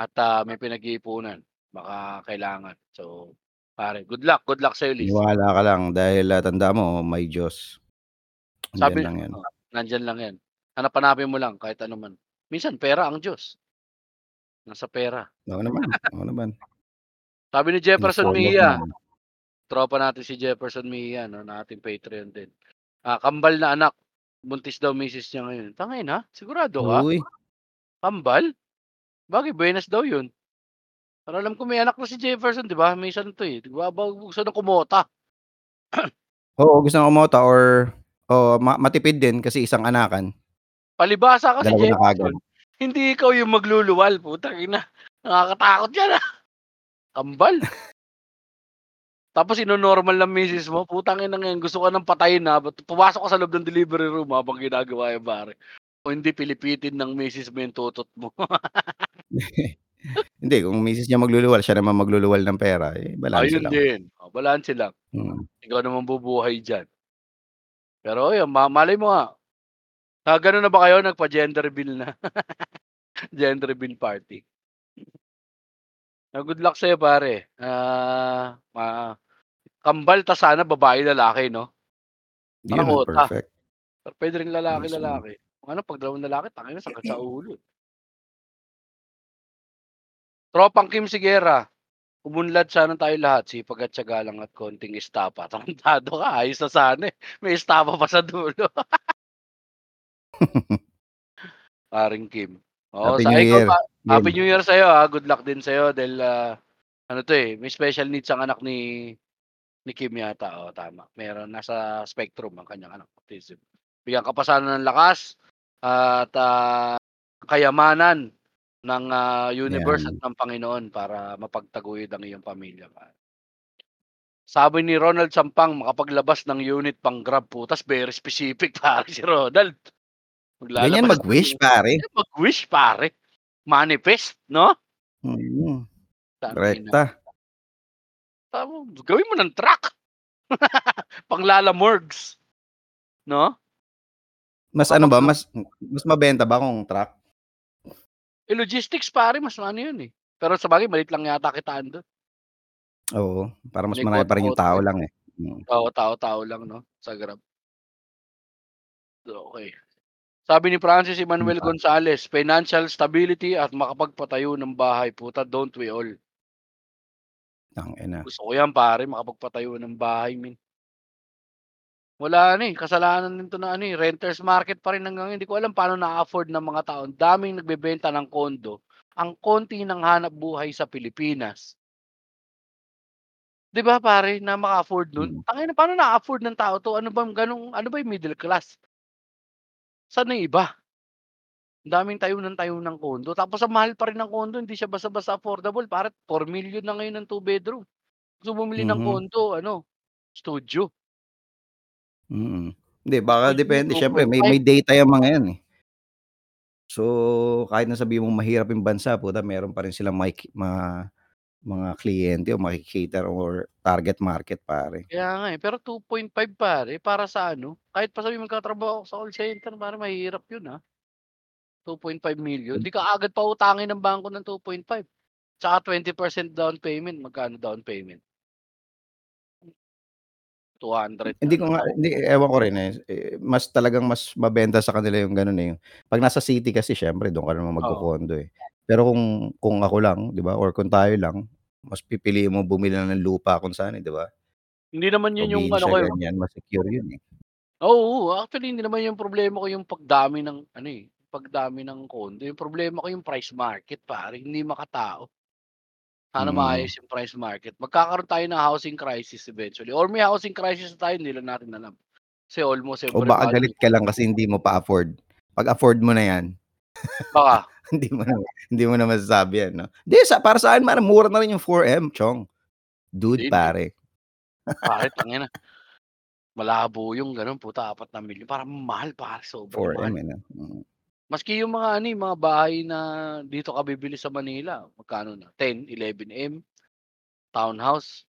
Speaker 2: at, ah, may pinag-iipunan, baka kailangan. So, pare good luck, good luck sa'yo Liz.
Speaker 1: Maniwala ka lang dahil, ah, tandaan mo may Diyos. Andiyan
Speaker 2: Sabi
Speaker 1: lang 'yan.
Speaker 2: oo, nandiyan lang 'yan. Hanap-hanapin mo lang kahit ano man. Minsan pera ang Diyos. Nasa pera.
Speaker 1: Oo naman, oo naman.
Speaker 2: Sabi ni Jefferson
Speaker 1: of
Speaker 2: Mejia, tropa natin si Jefferson Mejia 'no, na ating Patreon din. Ah, kambal na anak, buntis daw misis niya ngayon. Tangina, sigurado ka?
Speaker 1: Uy.
Speaker 2: Kambal? Bagay buenas daw yun. Pero alam ko may anak na si Jefferson 'di ba? May isa na 'to, eh, 'di ba gusto ng kumota.
Speaker 1: Oo, gusto ng kumota or oo, ma matipid din kasi isang anakan.
Speaker 2: Palibhasa kasi
Speaker 1: Dalawa na
Speaker 2: Jefferson, hindi ikaw yung magluluwal, putang ina, nakakatakot 'yan, ah. Kambal. Tapos ino-normal ng misis mo, putang inang 'yan, gusto ka ng patayin, ah, ba't pumasok ka sa loob ng delivery room habang ginagawa 'yan pare. Kung hindi pilipitin ng misis mo yung tutot mo.
Speaker 1: Hindi, kung misis niya magluluwal, siya naman magluluwal ng pera, eh, balanse
Speaker 2: Ayun
Speaker 1: lang.
Speaker 2: din, oh, balanse lang.
Speaker 1: Mm.
Speaker 2: Ikaw naman bubuhay diyan. Pero ayun, ma malay mo nga. Nag-ano na ba kayo, nagpa-gender reveal na? Gender reveal party. Ah, good luck sa'yo pare. Ah, ma kambal tas sana babae, lalaki 'no? Parang
Speaker 1: Yun ang
Speaker 2: OTA.
Speaker 1: perfect.
Speaker 2: Pero puwede ring lalaki,
Speaker 1: Mismo.
Speaker 2: lalaki. Kung ano 'pag dalawang lalaki, tangina sakit sa ulo. Tropang Kim Sigera, umunlad sana tayo lahat, sipag at tiyaga lang at konting estapa. Tarantado ka, ayos na sana, eh, may estapa pa sa dulo. Paring Kim. Oo,
Speaker 1: Happy
Speaker 2: sa
Speaker 1: New Year,
Speaker 2: pa Happy. New Year sa'yo, ah, good luck din sa'yo dahil, ah, ano 'to, eh, may special needs ang anak ni ni Kim yata, oo tama. Meron nasa spectrum ang kanyang anak, autism. Bigyan ka pa sana ng lakas at, ah, kayamanan ng, ah, universe at
Speaker 1: Yan.
Speaker 2: ng Panginoon para mapagtaguyod ang iyong pamilya. Sabi ni Ronald Sampang makapaglabas ng unit pang-Grab putas very specific pare si Ronald.
Speaker 1: Ganyan
Speaker 2: Maglalabas
Speaker 1: mag-wish
Speaker 2: ng
Speaker 1: pare.
Speaker 2: ganyan mag-wish pare. Manifest 'no?
Speaker 1: Mm. Rekta.
Speaker 2: Tama, gawin mo ng truck. Pang-lalamorgues. 'No?
Speaker 1: Mas ano ba, mas mas mabenta ba kung truck?
Speaker 2: Eh, logistics pare mas ano yun, eh. Pero sabagay maliit lang yata kitaan dun.
Speaker 1: Oo, parang mas marami pa rin yung tao lang, eh. Mm.
Speaker 2: Oo, tao-tao lang 'no, sa Grab. Okey. Sabi ni Francis Emmanuel
Speaker 1: pa?
Speaker 2: Gonzales, "Financial stability at makapagpatayo ng bahay." Puta, don't we all?
Speaker 1: Tangina.
Speaker 2: Gusto ko yan pare, makapagpatayo ng bahay men. Wala na, eh, kasalanan nito na ano, eh, renters market pa rin hanggang. Hindi ko alam paano na-a-afford ng mga tao. Ang daming nagbebenta ng kondo. Ang konti ng hanapbuhay sa Pilipinas. 'Di ba pare, na maka-afford nun?
Speaker 1: Mm.
Speaker 2: Tangina paano na-a-afford ng tao 'to? Ano bang ganong ano ba yung middle class? Saan na yung iba? Ang daming tayo ng tayo ng kondo. Tapos ang mahal pa rin ng kondo, hindi siya basta-basta affordable pare, 4,000,000 na ngayon ang 2 bedroom. Gusto bumili ng
Speaker 1: Mhm.
Speaker 2: kondo ano, studio.
Speaker 1: Mm. Hindi, baka
Speaker 2: Studio
Speaker 1: depende siyempre may
Speaker 2: 2.5.
Speaker 1: may data yang mga yan, eh. So, kahit na sabihin mong mahirap yung bansa, puta meron pa rin silang ma mga kliyente o maki-cater or target market pare.
Speaker 2: Kaya nga, eh. Pero 2.5 pare, para sa ano, kahit pa sabihing magtatrabaho ako sa call center pare mahirap yun, ah. 2.5,000,000 'di ka kaagad pautangin ng bangko ng 2.5. Tsaka 20% down payment, magkano down payment? 200
Speaker 1: Hindi ko nga hindi, ewan ko rin, eh. Eh, mas talagang mas mabenta sa kanila yung gano'n, eh, 'pag nasa city kasi siyempre dun ka naman
Speaker 2: Oo.
Speaker 1: magkokondo, eh. Pero kung kung ako lang, 'di ba, or kung tayo lang, mas pipiliin mo bumili lang ng lupa kung saan, eh, 'di ba?
Speaker 2: Hindi naman yun yung ano
Speaker 1: Probinsya
Speaker 2: ko, eh.
Speaker 1: ganyan, mas secure yun, eh.
Speaker 2: Oo, actually hindi naman yung problema ko yung pagdami ng ano, eh, pagdami ng kondo. Yung problema ko yung price market pare, hindi makatao. Sana
Speaker 1: Mm.
Speaker 2: maayos yung price market. Magkakaroon tayo ng housing crisis eventually or may housing crisis na tayo hindi lang natin alam. Kasi almost
Speaker 1: O baka galit ka lang kasi hindi mo pa afford. 'Pag afford mo na yan,
Speaker 2: Baka.
Speaker 1: hindi mo na hindi mo na masasabi yan 'no. Hindi sa para sa'kin man mura na rin yung 4M chong. Dude
Speaker 2: hindi.
Speaker 1: pare.
Speaker 2: Pare tangina. Malabo yung gano'n puta 4,000,000 parang mahal pare, sobrang
Speaker 1: 4M,
Speaker 2: mahal.
Speaker 1: eh, 'no? Mm.
Speaker 2: Maski yung mga ano, eh, mga bahay na dito ka bibili sa Manila, magkano na 10, 11M. Townhouse,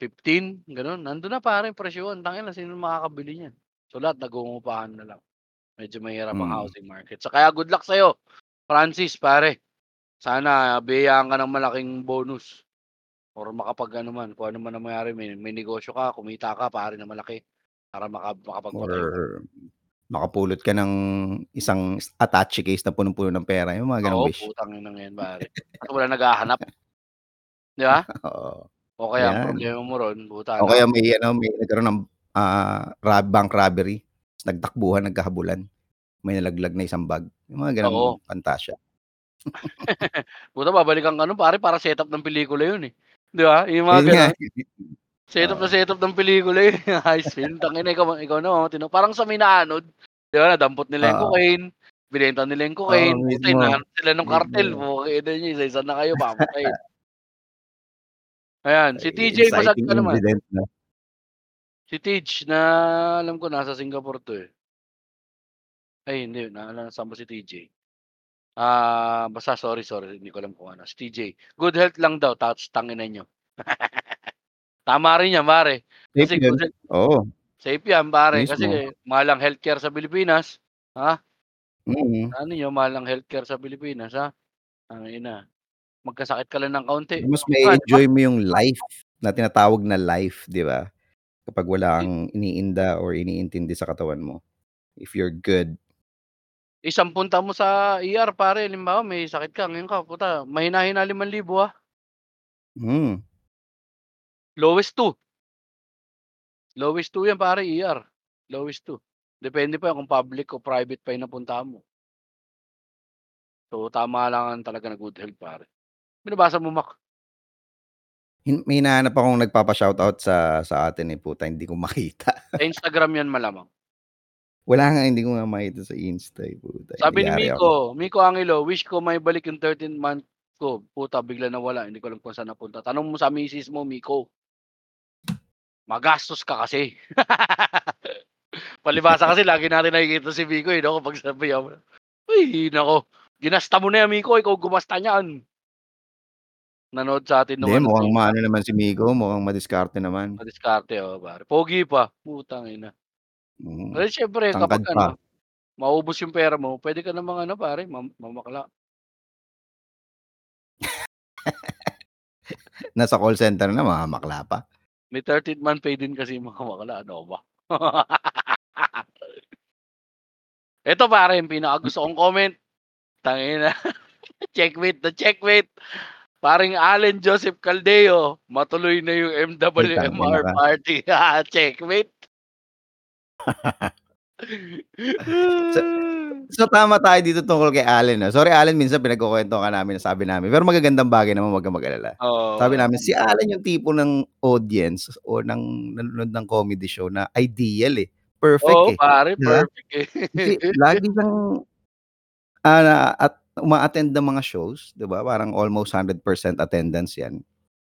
Speaker 2: 15, gano'n. Nandun na pare presyohan, tangina sinong makakabili niyan? So, lahat nagungupahan na lang. Medyo mahirap ang
Speaker 1: Mm.
Speaker 2: housing market. So, kaya good luck sa'yo, Francis pare. Sana biyayaan ka ng malaking bonus or makapag-ano man, kung ano man ang mangyari may may negosyo ka, kumita ka pare na malaki para maka makapagpatayo ka.
Speaker 1: Or makapulot ka ng isang attache case na punong-puno ng pera, yung mga gano'ng
Speaker 2: Oo,
Speaker 1: wish.
Speaker 2: putang ina ngayon pare. Kasi walang naghahanap. 'Di ba?
Speaker 1: Oo.
Speaker 2: O kaya ang problema mo ron puta
Speaker 1: O kaya may ano, may nagkaroon ng, rob bank robbery, nagtakbuhan, nagkahabulan. May nalaglag na isang bag, yung mga
Speaker 2: Oo.
Speaker 1: gano'ng pantasya.
Speaker 2: Puta babalikan ka nun pare parang setup ng pelikula yun, eh. 'Di ba? Yung mga
Speaker 1: nga,
Speaker 2: gano'n. Setup na
Speaker 1: oo.
Speaker 2: setup ng pelikula yun, heist film. Tangina ikaw ikaw naman tino parang sa Minaanod, 'di ba nadampot nila yung
Speaker 1: Oo.
Speaker 2: cocaine, binenta nila yung
Speaker 1: Oo,
Speaker 2: cocaine, puta
Speaker 1: mismo.
Speaker 2: hinahanap sila nung kartel,
Speaker 1: Mismo.
Speaker 2: putang ina niyo isa-isa na kayo papatayin. Ayan, si TJ
Speaker 1: exciting
Speaker 2: Basagka naman.
Speaker 1: incident 'no?
Speaker 2: Si Tij na alam ko nasa Singapore 'to, eh. Ay hindi, na nasaan ba si TJ? Ah, basta sorry, sorry hindi ko alam kung ano, si TJ. Good health lang daw tapos tangina niyo. Tama rin yan pare.
Speaker 1: Safe
Speaker 2: Kasi
Speaker 1: yun,
Speaker 2: good health
Speaker 1: oo.
Speaker 2: safe yan pare
Speaker 1: Mismo.
Speaker 2: kasi mahal ang healthcare sa Pilipinas, ha?
Speaker 1: Mm.
Speaker 2: Ano niyo mahal ang healthcare sa Pilipinas, ha? Tangina. Magkasakit ka lang ng kaunti,
Speaker 1: Mas
Speaker 2: nga 'di ba?
Speaker 1: ma-e-enjoy mo yung life na tinatawag na life, 'di ba? Kapag wala kang iniinda or iniintindi sa katawan mo, if you're good.
Speaker 2: Isang punta mo sa ER pare halimbawa may sakit ka, ngayon ka puta mahina-hina 5,000, ah.
Speaker 1: Hmm.
Speaker 2: Lowest 2. Lowest 2 yan pare ER, lowest 2. Depende pa yan kung public o private pa yung napuntahan mo. So, tama lang talaga na good health pare. Binabasa mo Mac?
Speaker 1: Hin may hinahanap akong nagpapa-shoutout sa sa atin, eh, puta hindi ko makita.
Speaker 2: Sa Instagram yan malamang.
Speaker 1: Wala nga, hindi ko nga makita sa Insta, eh, puta
Speaker 2: Sabi ni
Speaker 1: yari ako.
Speaker 2: Miko, Miko Angelo, "Wish ko maibalik yung 13th month ko, puta biglang nawala, hindi ko alam kung saan napunta." Tanong mo sa misis mo, Miko. Magastos ka kasi. Palibhasa kasi lagi natin nakikita si Miko, eh, 'no, kapag sabihan mo, "Uy, naku, ginasta mo na yan Miko, ikaw gumasta niyan." Nanood sa atin
Speaker 1: Hindi, mukhang
Speaker 2: eh.
Speaker 1: maano naman si Miko, mukhang madiskarte naman.
Speaker 2: Madiskarte, oo, pare. Pogi pa, putang ina.
Speaker 1: Mm,
Speaker 2: Eh, siyempre
Speaker 1: tangkad
Speaker 2: kapag
Speaker 1: pa.
Speaker 2: ano, maubos yung pera mo, puwede ka namang ano pare, mam mamakla.
Speaker 1: Nasa call center na, mamamakla pa.
Speaker 2: May 13th month pay din kasi yung mga bakla, ano ba? Eto pare, yung pinakagusto kong comment, tangina, checkmate na checkmate. Paring Allen Joseph Caldeo, matuloy na yung
Speaker 1: Ay, tangina
Speaker 2: MWMR
Speaker 1: ka.
Speaker 2: party. Checkmate.
Speaker 1: So so tama tayo dito tungkol kay Allen, 'no. Sorry Allen, minsan pinagkukuwentuhan ka namin, sabi namin, pero magagandang bagay naman, 'wag kang mag-alala.
Speaker 2: Oo,
Speaker 1: Sabi namin, si. Allen yung tipo ng audience o ng nanonood ng comedy show na ideal, eh, perfect,
Speaker 2: Oo,
Speaker 1: eh,
Speaker 2: pare
Speaker 1: 'di ba?
Speaker 2: perfect, eh.
Speaker 1: Lagi siyang, ah, at uma-attend ng mga shows, 'di ba, parang almost 100% attendance 'yan.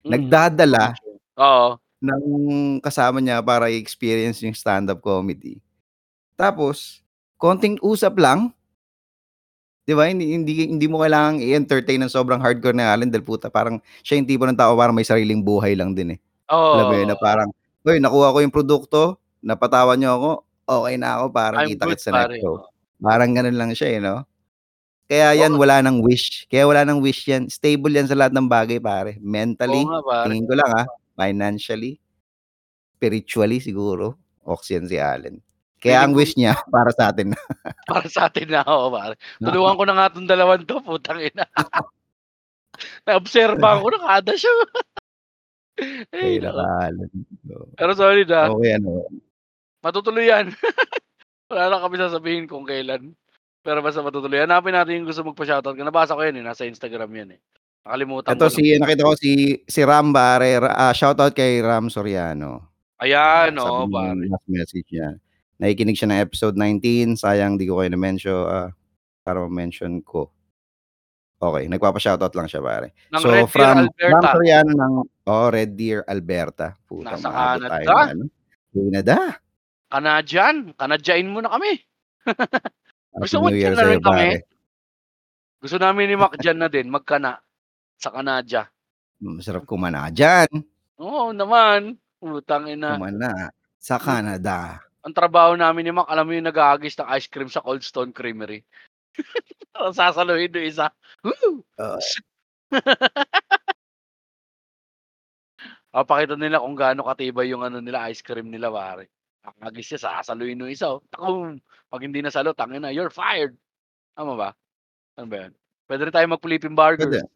Speaker 2: Mm,
Speaker 1: Nagdadala
Speaker 2: oo.
Speaker 1: Ng kasama niya para i-experience yung stand-up comedy. Tapos konting usap lang 'di ba, hindi hindi hindi mo kailangang i-entertain ng sobrang hardcore ni Allen dahil puta parang siya yung tipo ng tao parang may sariling buhay lang din, eh. Alam mo yun, na
Speaker 2: Oo.
Speaker 1: parang, "Uy, nakuha ko yung produkto, napatawa niyo ako, okey na ako, parang
Speaker 2: I'm good
Speaker 1: kita-kits sa next show."
Speaker 2: oo.
Speaker 1: Parang gano'n lang siya, eh, 'no? Kaya
Speaker 2: Oo
Speaker 1: yan
Speaker 2: nga.
Speaker 1: wala ng wish, kaya wala ng wish yan, stable yan sa lahat ng bagay pare,
Speaker 2: Oo
Speaker 1: mentally,
Speaker 2: nga pare.
Speaker 1: tingin ko lang, ah, financially, spiritually siguro, yan si Allen. Kaya ang wish niya para sa'tin na.
Speaker 2: Para sa'tin na, oo pare. Tulungan ko na nga 'tong dalawang 'to, putang ina. Naobserbahan ko na kada show. Ay
Speaker 1: naka-Allen, oo.
Speaker 2: Pero solid, ah.
Speaker 1: Okey ano.
Speaker 2: Matutuloy yan. Wala na kami sasabihin kung kailan, pero basta matutuloy. Hanapin natin yung gusto magpa-shoutout, nabasa ko yan, eh, nasa Instagram yan, eh. Nakalimutan ko
Speaker 1: Eto
Speaker 2: lang.
Speaker 1: si nakita ko si si Ram pare, ah, shoutout kay Ram Soriano.
Speaker 2: Ayan, oo
Speaker 1: niya
Speaker 2: pare.
Speaker 1: yung last message niya, nakikinig siya ng episode 19, sayang di ko kayo na-mention, ah, para ma-mention ko. Okey, nagpapa-shoutout lang siya pare.
Speaker 2: Ng
Speaker 1: So
Speaker 2: Red Deer,
Speaker 1: from Ram
Speaker 2: Alberta.
Speaker 1: Soriano ng oo, Red Deer, Alberta. Putang
Speaker 2: Nasa
Speaker 1: umabot tayo
Speaker 2: Canada.
Speaker 1: ng ano, Canada.
Speaker 2: Canadian, Canadyain mo na kami. Gusto mo diyan na rin kami?
Speaker 1: pare.
Speaker 2: Gusto namin ni Mac diyan na din, magkana, sa Canada.
Speaker 1: Masarap kumana diyan.
Speaker 2: Oo naman, putang ina.
Speaker 1: Kumana sa
Speaker 2: Hmm.
Speaker 1: Canada.
Speaker 2: Ang trabaho namin ni Mac, alam mo yung nag-aagis ng ice cream sa Cold Stone Creamery. Sasaluhin yung isa, "Woo!"
Speaker 1: Oo.
Speaker 2: Papakita nila kung gaano katibay yung ano nila, ice cream nila pare. Aagis siya, sasaluhin nung isa, oh, takom. 'Pag hindi nasalo, tangina, you're fired. Tama ba? Ano ba yun? Puwede rin tayong mag-Philippine Burgers.
Speaker 1: Puwede.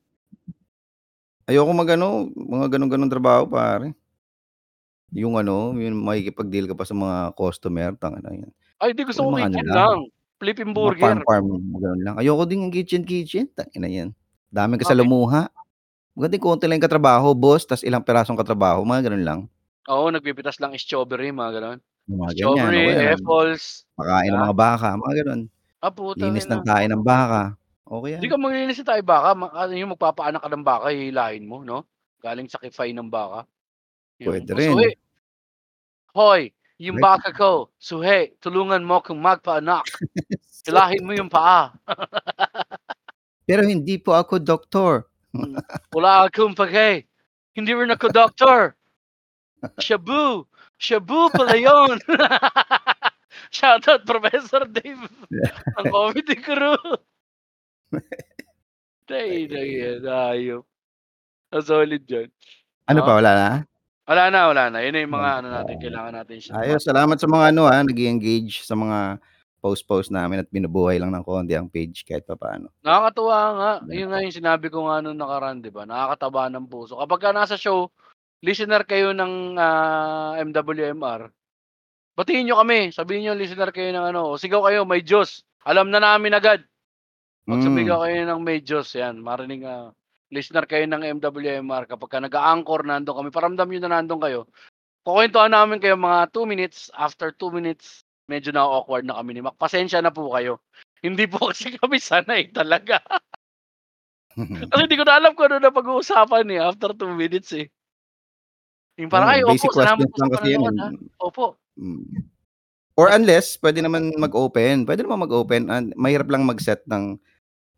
Speaker 1: Ayoko mag-ano, mga gano'n-gano'ng trabaho pare. Yung ano, yung makikipag-deal ka pa sa mga customer, tangina yan.
Speaker 2: Ay, di gusto ko
Speaker 1: Yung mga ano
Speaker 2: kitchen
Speaker 1: lang,
Speaker 2: lang, Philippine
Speaker 1: mga
Speaker 2: burger.
Speaker 1: farm-farm, mga gano'n lang. Ayoko din yung kitchen-kitchen, tangina yan. Daming
Speaker 2: Bakit?
Speaker 1: kasalamuha. Maganda yung konti lang yung katrabaho, boss, tas ilang pirasong katrabaho, mga gano'n lang.
Speaker 2: Oo, nagpipitas lang strawberry, mga gano'n.
Speaker 1: Yung mga ganyan, o
Speaker 2: Strawberry,
Speaker 1: kaya
Speaker 2: apples,
Speaker 1: pakain ng
Speaker 2: ah.
Speaker 1: mga baka, mga gano'n.
Speaker 2: Ah, putang
Speaker 1: Linis
Speaker 2: ina.
Speaker 1: ng tae ng baka, okey
Speaker 2: Di
Speaker 1: yan.
Speaker 2: ka maglilinis ng baka, ma ano yung magpapaanak ka ng baka, hihilahin mo, 'no? Galing sa kifay ng baka. Yung,
Speaker 1: Puwede
Speaker 2: "Oh,
Speaker 1: rin.
Speaker 2: Hoy, yung
Speaker 1: Right.
Speaker 2: baka ko, suhi, tulungan mo akong magpaanak. Hilahin mo yung paa."
Speaker 1: Pero hindi po ako doktor.
Speaker 2: Hmm, wala akong pake. Hindi rin ako doktor. Shabu, shabu pala yun. Shoutout Professor Dave ng Comedy Crew. Tay na yan, hayop. Ang solid yun.
Speaker 1: Ano pa, wala na?
Speaker 2: Wala na, wala na. Yun na yung mga ano natin, kailangan natin siya
Speaker 1: Ayos, salamat sa mga ano, ah, nag-e-engage sa mga post-post namin at binubuhay lang ng konti ang page kahit papaano.
Speaker 2: Nakakatuwa nga. Yun nga yung sinabi ko nga nung nakaraan, 'di ba? Nakakataba ng puso. Kapagka nasa show, listener kayo ng, ah, MWMR, batiin niyo kami. Sabihin niyo listener kayo ng ano, sigaw kayo, "May Diyos." Alam na namin agad. 'Pag
Speaker 1: Hmm.
Speaker 2: sumigaw kayo ng "May Diyos," yan, marinig, ah, listener kayo ng MWMR. Kapagka nag-a-anchor, nandun kami, paramdam niyo na nandun kayo. Kukuwentuhan namin kayo mga 2 minutes, after 2 minutes medyo na-o-awkward na kami ni Mac. Pasensya na po kayo. Hindi po kasi kami sanay talaga. Kasi hindi ko na alam kung ano na pag-uusapan, eh, after 2 minutes, eh. Yung parang, "Ay,
Speaker 1: basic
Speaker 2: opo, salamat
Speaker 1: questions
Speaker 2: po
Speaker 1: lang
Speaker 2: sa
Speaker 1: kasi
Speaker 2: ah.
Speaker 1: eh.
Speaker 2: Opo."
Speaker 1: Hmm. Or unless puwede naman mag-open, puwede naman mag-open and mahirap lang mag-set ng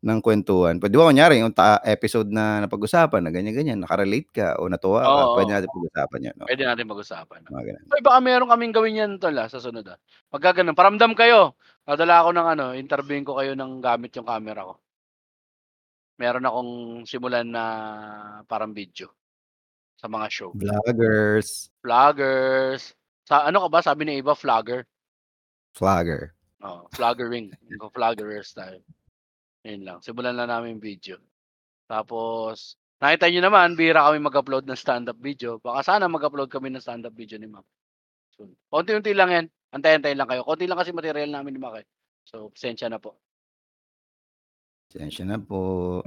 Speaker 1: ng kuwentuhan. Puwede 'di ba kunyari yung ta episode na napag-usapan na ganyan-ganyan, naka-relate ka o natuwa ka,
Speaker 2: Oo,
Speaker 1: puwede
Speaker 2: oo.
Speaker 1: natin pag-usapan yun, oo.
Speaker 2: Puwede natin pag-usapan.
Speaker 1: Mga gano'n.
Speaker 2: Uy, baka meron kaming gawin yan tol, ah, sa sunod, ah. Pagka gano'n, paramdam kayo. Dadala ako ng ano, interviewin ko kayo ng gamit yung camera ko. Meron akong simulan na parang video, sa mga show.
Speaker 1: Vloggers.
Speaker 2: Vloggers. Sa ano ka ba, sabi ni iba vlogger.
Speaker 1: Vlogger.
Speaker 2: Oo, vloggering. Magvo-vloggerers tayo. Yun lang, simulan lang namin video. Tapos, nakita niyo naman bihira kami mag-upload ng stand-up video. Baka sana mag-upload kami ng stand-up video ni Mac. Soon. Konti-unti lang yan. Antay-antay lang kayo. Konti lang kasi material namin ni Mac, eh. So, pasensya na po.
Speaker 1: Pasensya na po.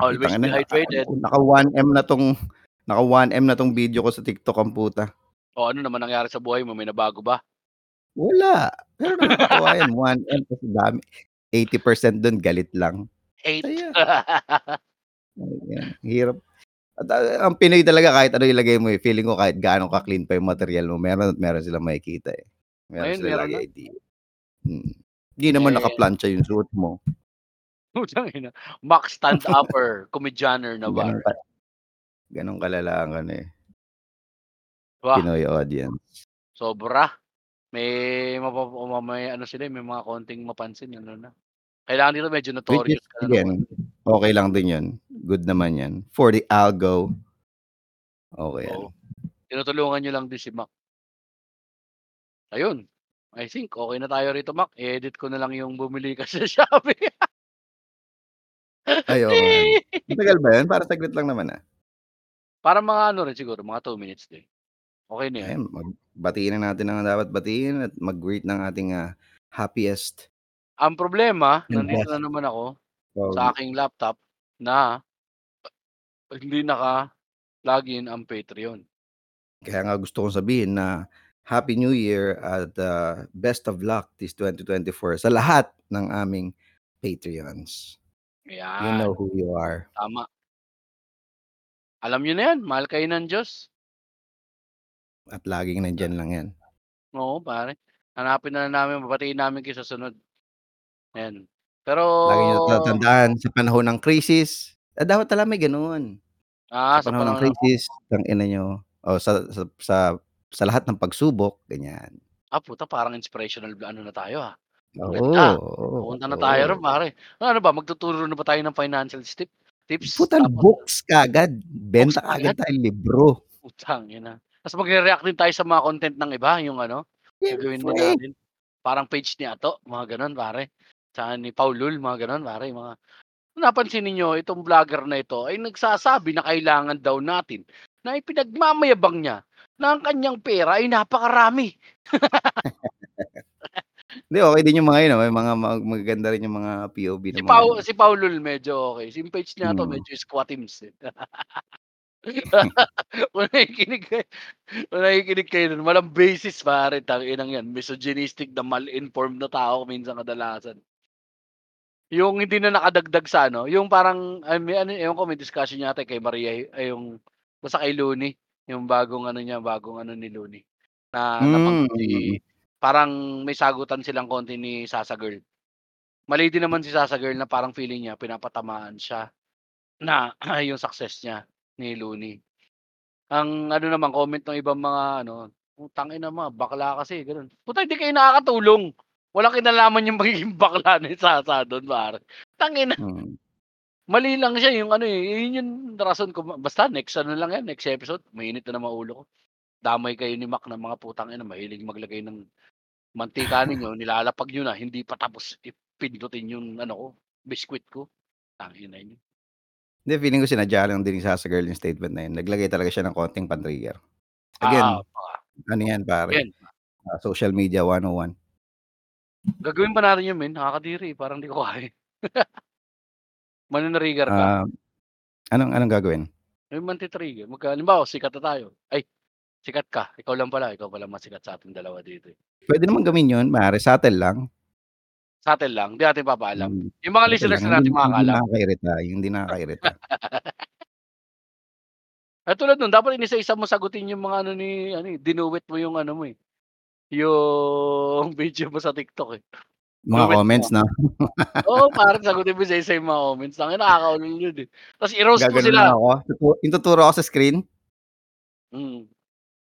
Speaker 2: Always be hydrated.
Speaker 1: naka 1M na 'tong naka 1M na 'tong video ko sa TikTok ang puta.
Speaker 2: O ano naman nangyari sa buhay mo, may nabago ba?
Speaker 1: Wala, pero nakakatuwa yan 1M kasi dami 80% dun galit lang.
Speaker 2: 8.
Speaker 1: Saya. Ayan, hirap. At, ah, ang Pinoy talaga kahit ano ilagay mo, eh, feeling ko kahit gaano ka-clean pa yung material mo meron at meron silang makikita, eh. Meron silang
Speaker 2: meron
Speaker 1: lagi
Speaker 2: na.
Speaker 1: idea. Mm. Hindi naman
Speaker 2: Eh
Speaker 1: naka-plancha yung suot mo.
Speaker 2: Mac stand-upper, komedyaner na
Speaker 1: Gano'n
Speaker 2: pare.
Speaker 1: ka gano'n kalala ang ano, eh.
Speaker 2: Wah.
Speaker 1: Pinoy audience.
Speaker 2: Sobra. May mapapa may ano sila, eh, may mga konting mapansin ano na. Kailangan dito medyo
Speaker 1: Which
Speaker 2: notorious ka na
Speaker 1: again, okey lang din yun. Good naman yan. For the algo. Okey yan.
Speaker 2: Oo. Tinutulungan niyo lang din si Mac. Ayun. I think okey na tayo rito, Mac. I-edit ko na lang yung bumili ka sa Shopee.
Speaker 1: Ay, oo nga 'no. Matagal ba yun? Parang saglit lang naman, ah.
Speaker 2: Parang mga ano rin siguro, mga 2 minutes din. Okey na yan.
Speaker 1: Mag batiin na natin ang dapat batiin at mag-greet ng ating, ah, happiest
Speaker 2: Ang problema,
Speaker 1: and
Speaker 2: nandito
Speaker 1: best
Speaker 2: na naman ako sa aking laptop na hindi naka-login ang Patreon.
Speaker 1: Kaya nga gusto kong sabihin na Happy New Year at, ah, best of luck this 2024 sa lahat ng aming Patreons. You
Speaker 2: Ayan.
Speaker 1: know who you are.
Speaker 2: Tama. Alam niyo na yan, mahal kayo ng Diyos.
Speaker 1: At laging nandiyan lang yan.
Speaker 2: Oo, pare. Hanapin na lang namin, babatiin namin kayo sa sunod. Ayan. Pero
Speaker 1: Lagi niyo tatandaan sa panahon ng krisis, ah, dapat pala may gano'n.
Speaker 2: Ah,
Speaker 1: Sa
Speaker 2: sa
Speaker 1: panahon ng
Speaker 2: panahon ng
Speaker 1: krisis, tangina niyo o sa sa sa sa lahat ng pagsubok, ganyan.
Speaker 2: Ah, puta parang inspirational ano na tayo, ah.
Speaker 1: Oo,
Speaker 2: ganda.
Speaker 1: oo,
Speaker 2: Pupunta na tayo ro'n
Speaker 1: oo.
Speaker 2: pare. Ano ba, magtuturo na ba tayo ng financial tip tips?
Speaker 1: Puta
Speaker 2: Tapos
Speaker 1: books
Speaker 2: books
Speaker 1: Benta kaagad
Speaker 2: kaagad?
Speaker 1: tayong libro.
Speaker 2: Putang ina. Tas magre-react din tayo sa mga content ng iba, yung ano, gagawin din
Speaker 1: Siyempre.
Speaker 2: natin. Parang page ni Ato, mga gano'n pare. Tsaka ni Paulul, mga gano'n pare, mga napansin ninyo itong vlogger na ito ay nagsasabi na kailangan daw natin na ipinagmamayabang niya na ang kanyang pera ay napakarami.
Speaker 1: Hindi, okey din yung mga yun, ah, may mga ma magaganda rin yung mga POV
Speaker 2: Si
Speaker 1: mga
Speaker 2: Pau
Speaker 1: yun.
Speaker 2: si Paulul medyo okey. Si page niya 'to
Speaker 1: Mm.
Speaker 2: medyo squatims, eh. Kung nakikinig kayo kung nakikinig kayo nun, walang basis pare, tanginang yan. Misogynistic na mal-informed na tao minsan kadalasan. Yung hindi na nakadagdag sa ano, yung parang ay may ano, ewan ko may discussion yata kay Maria ay yung basta kay Looney, yung bagong ano niya, bagong ano ni Looney. Na
Speaker 1: mm.
Speaker 2: parang may sagutan silang konti ni Sasa Girl. Mali din naman si Sasa Girl na parang feeling niya pinapatamaan siya na yung success niya ni Looney. Ang ano naman comment ng ibang mga ano, "Putang ina mo, bakla kasi," gano'n. Puta hindi kayo nakakatulong. Walang kinalaman yung pagiging bakla ni Sasa dun pare. Tangina.
Speaker 1: Mm.
Speaker 2: Mali lang siya yung ano, eh, yun yung rason ko basta next ano lang yan, next episode mainit na naman ulo ko. Damay kayo ni Mac ng mga putang ina mahilig maglagay ng mantika ninyo, nilalapag niyo na, hindi pa tapos ipindutin yung ano ko, biscuit ko. Tangina niyo.
Speaker 1: Hindi, feeling ko sinadya lang din Sasa Girl yung statement na yun. Naglagay talaga siya ng konting pan-trigger.
Speaker 2: Ah,
Speaker 1: Again,
Speaker 2: baka.
Speaker 1: ano yan pare,
Speaker 2: Again.
Speaker 1: ah, social media 101.
Speaker 2: Gagawin pa natin yun men, nakakadiri parang di ko kaya. Mano-trigger ka.
Speaker 1: Ah, anong anong gagawin?
Speaker 2: Yung manti-trigger, magka halimbawa sikat na tayo, ay Sikat ka, ikaw lang pala, ikaw pala mas sikat sa ating dalawa dito, eh.
Speaker 1: Puwede naman gawin 'yun pare, subtle lang.
Speaker 2: Sa'tin lang, di natin papaalam.
Speaker 1: Hmm,
Speaker 2: Yung mga
Speaker 1: subtle
Speaker 2: listeners
Speaker 1: lang,
Speaker 2: na
Speaker 1: hindi
Speaker 2: natin
Speaker 1: hindi
Speaker 2: makakaalam.
Speaker 1: nakakairita, yung hindi nakakairita.
Speaker 2: Katulad nun dapat inisa-isa mo sagutin yung mga ano ni ano, eh, dinuwit mo yung ano mo, eh, yung video mo sa TikTok, eh.
Speaker 1: Mga comments. 'no?
Speaker 2: Oo, parang sagutin mo isa-isa yung mga comments, tangina nakakaulol yun, eh. Tas i-roast
Speaker 1: Gaganon
Speaker 2: sila.
Speaker 1: lang ako, yung tuturo ako sa screen.
Speaker 2: Mm.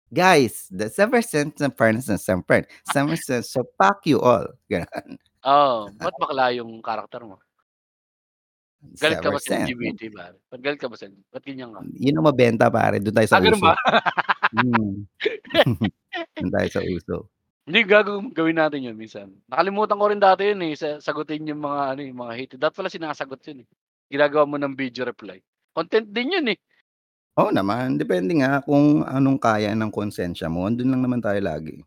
Speaker 1: Guys, the ever since the fairness and some friend, some says, so fuck you all, gano'n.
Speaker 2: Oo, ba't bakla yung karakter mo? Galit ka ba sa. LGBT pare? Ba't galit ka ba sa ba't ganyan ka?
Speaker 1: Yun ang mabenta pare, dun tayo
Speaker 2: Ah,
Speaker 1: sa
Speaker 2: ganun
Speaker 1: uso.
Speaker 2: ba?
Speaker 1: Hmm. Dun tayo sa uso.
Speaker 2: Hindi gago gawin natin yun minsan. Nakalimutan ko rin dati yun, eh, sa sagutin yung mga ano, yung mga hate. Dapat pala sinasagot yun, eh. Ginagawa mo ng video reply. Content din yun, eh.
Speaker 1: Oo naman, depende nga kung anong kaya ng konsensya mo, andun lang naman tayo lagi.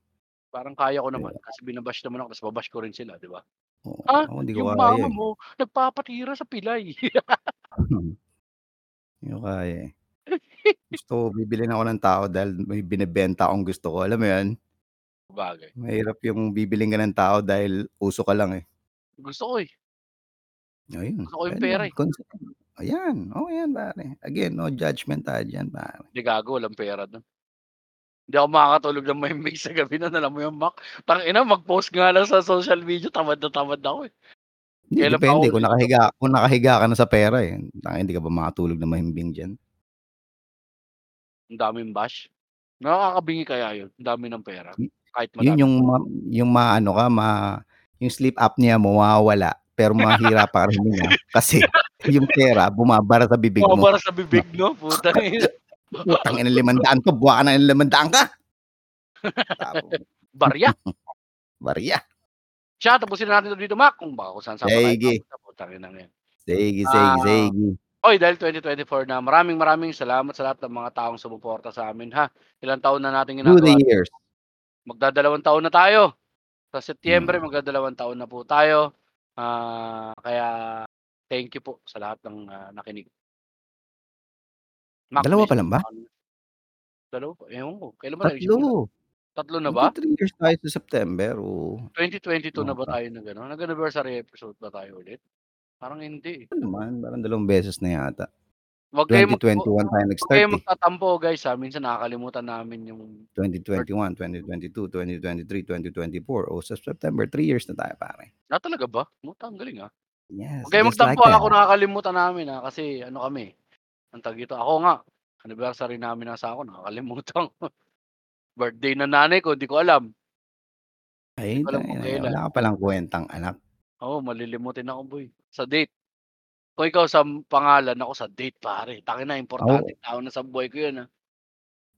Speaker 2: Parang kaya ko
Speaker 1: Di
Speaker 2: naman
Speaker 1: ba?
Speaker 2: kasi bina-bash naman ako ta's ba-bash ko rin sila, di ba?
Speaker 1: Oo,
Speaker 2: Ah,
Speaker 1: ako hindi ko
Speaker 2: yung
Speaker 1: kaya,
Speaker 2: mama
Speaker 1: eh.
Speaker 2: mo nagpapatira sa pilay.
Speaker 1: Hindi ko kaya, eh. Gusto ko bibilhin ako ng tao dahil may binebenta akong gusto ko, alam mo yun?
Speaker 2: Sabagay.
Speaker 1: Mahirap yung bibilhin ka ng tao dahil uso ka lang, eh.
Speaker 2: Gusto ko, eh.
Speaker 1: Ayun,
Speaker 2: Gusto ko yung pera,
Speaker 1: yun,
Speaker 2: eh.
Speaker 1: konse ayan, okey yan pare. Again, no judgment tayo diyan pare.
Speaker 2: Hindi gago walang pera dun. Hindi ako makakatulog ng mahimbing sa gabi nun, alam mo yun, Mac? Tangina mag-post nga lang sa social media tamad na tamad ako, eh.
Speaker 1: Hindi,
Speaker 2: Kailan pa
Speaker 1: depende
Speaker 2: ako
Speaker 1: kung
Speaker 2: ulit
Speaker 1: nakahiga kung nakahiga ka na sa pera, eh, tangina hindi ka ba makatulog ng mahimbing diyan?
Speaker 2: Ang daming bash. Nakakabingi kaya yun, ang dami ng pera, kahit
Speaker 1: yun
Speaker 2: madami
Speaker 1: yung ma yung maano ka, ma yung sleep apnea mo mawawala, pero mahihirapan ka rin huminga kasi yung pera bumabara sa bibig mo.
Speaker 2: Bumabara sa bibig, no? Putang ina.
Speaker 1: Putang ina, 500 'to, buwan ka na ng 500 ka. Tabo.
Speaker 2: Barya.
Speaker 1: Barya.
Speaker 2: Siya, tapusin na natin 'to dito, Mac, kung baka kung saan-saan pa tayo
Speaker 1: Sige.
Speaker 2: papunta, putang inang yan.
Speaker 1: Sige, sige,
Speaker 2: Ah,
Speaker 1: sige.
Speaker 2: Oy, dahil 2024 na, maraming maraming salamat sa lahat ng mga taong sumuporta sa amin, ha. Ilang taon na natin
Speaker 1: Through the
Speaker 2: ginagawa
Speaker 1: years.
Speaker 2: Magdadalawang taon na tayo. Sa Setyembre
Speaker 1: Hmm.
Speaker 2: magdadalawang taon na po tayo. Ah, kaya thank you po sa lahat ng, ah, nakinig. Mac,
Speaker 1: Dalawa pa lang ba?
Speaker 2: Dalawa pa, ewan ko, kailan ba?
Speaker 1: 3.
Speaker 2: Tatlo na ba?
Speaker 1: Magti-3 years tayo sa September, oo.
Speaker 2: 2022 na
Speaker 1: Oo
Speaker 2: ba tayo nag-ano, nag-anniversary episode ba tayo ulit? Parang hindi.
Speaker 1: Ano naman, parang dalawang beses na yata.
Speaker 2: Wag kayong magpo
Speaker 1: 2021 tayo
Speaker 2: wag kayong
Speaker 1: nag-start, eh.
Speaker 2: magtatampo guys, ha, minsan nakakalimutan namin yung birth
Speaker 1: 2021, 2022, 2023, 2024, oh, sa September 3 years na tayo pare.
Speaker 2: Ah, talaga ba? Puta ang galing, ah.
Speaker 1: Yes,
Speaker 2: Wag kayong
Speaker 1: just like
Speaker 2: magtampo,
Speaker 1: that.
Speaker 2: ako nakakalimutan namin, ah, kasi ano kami, anong tawag dito, ako nga, anniversary namin nasa ako nakakalimutan ko. Birthday ng nanay ko, di ko alam.
Speaker 1: Ay,
Speaker 2: ko alam
Speaker 1: tangina,
Speaker 2: kailan.
Speaker 1: wala ka palang kuwentang anak.
Speaker 2: Oo, malilimutin ako boy, sa date. Kung ikaw sa pangalan, ako sa date pare, tangina
Speaker 1: Ako
Speaker 2: importanteng tao na sa buhay ko yun, ah.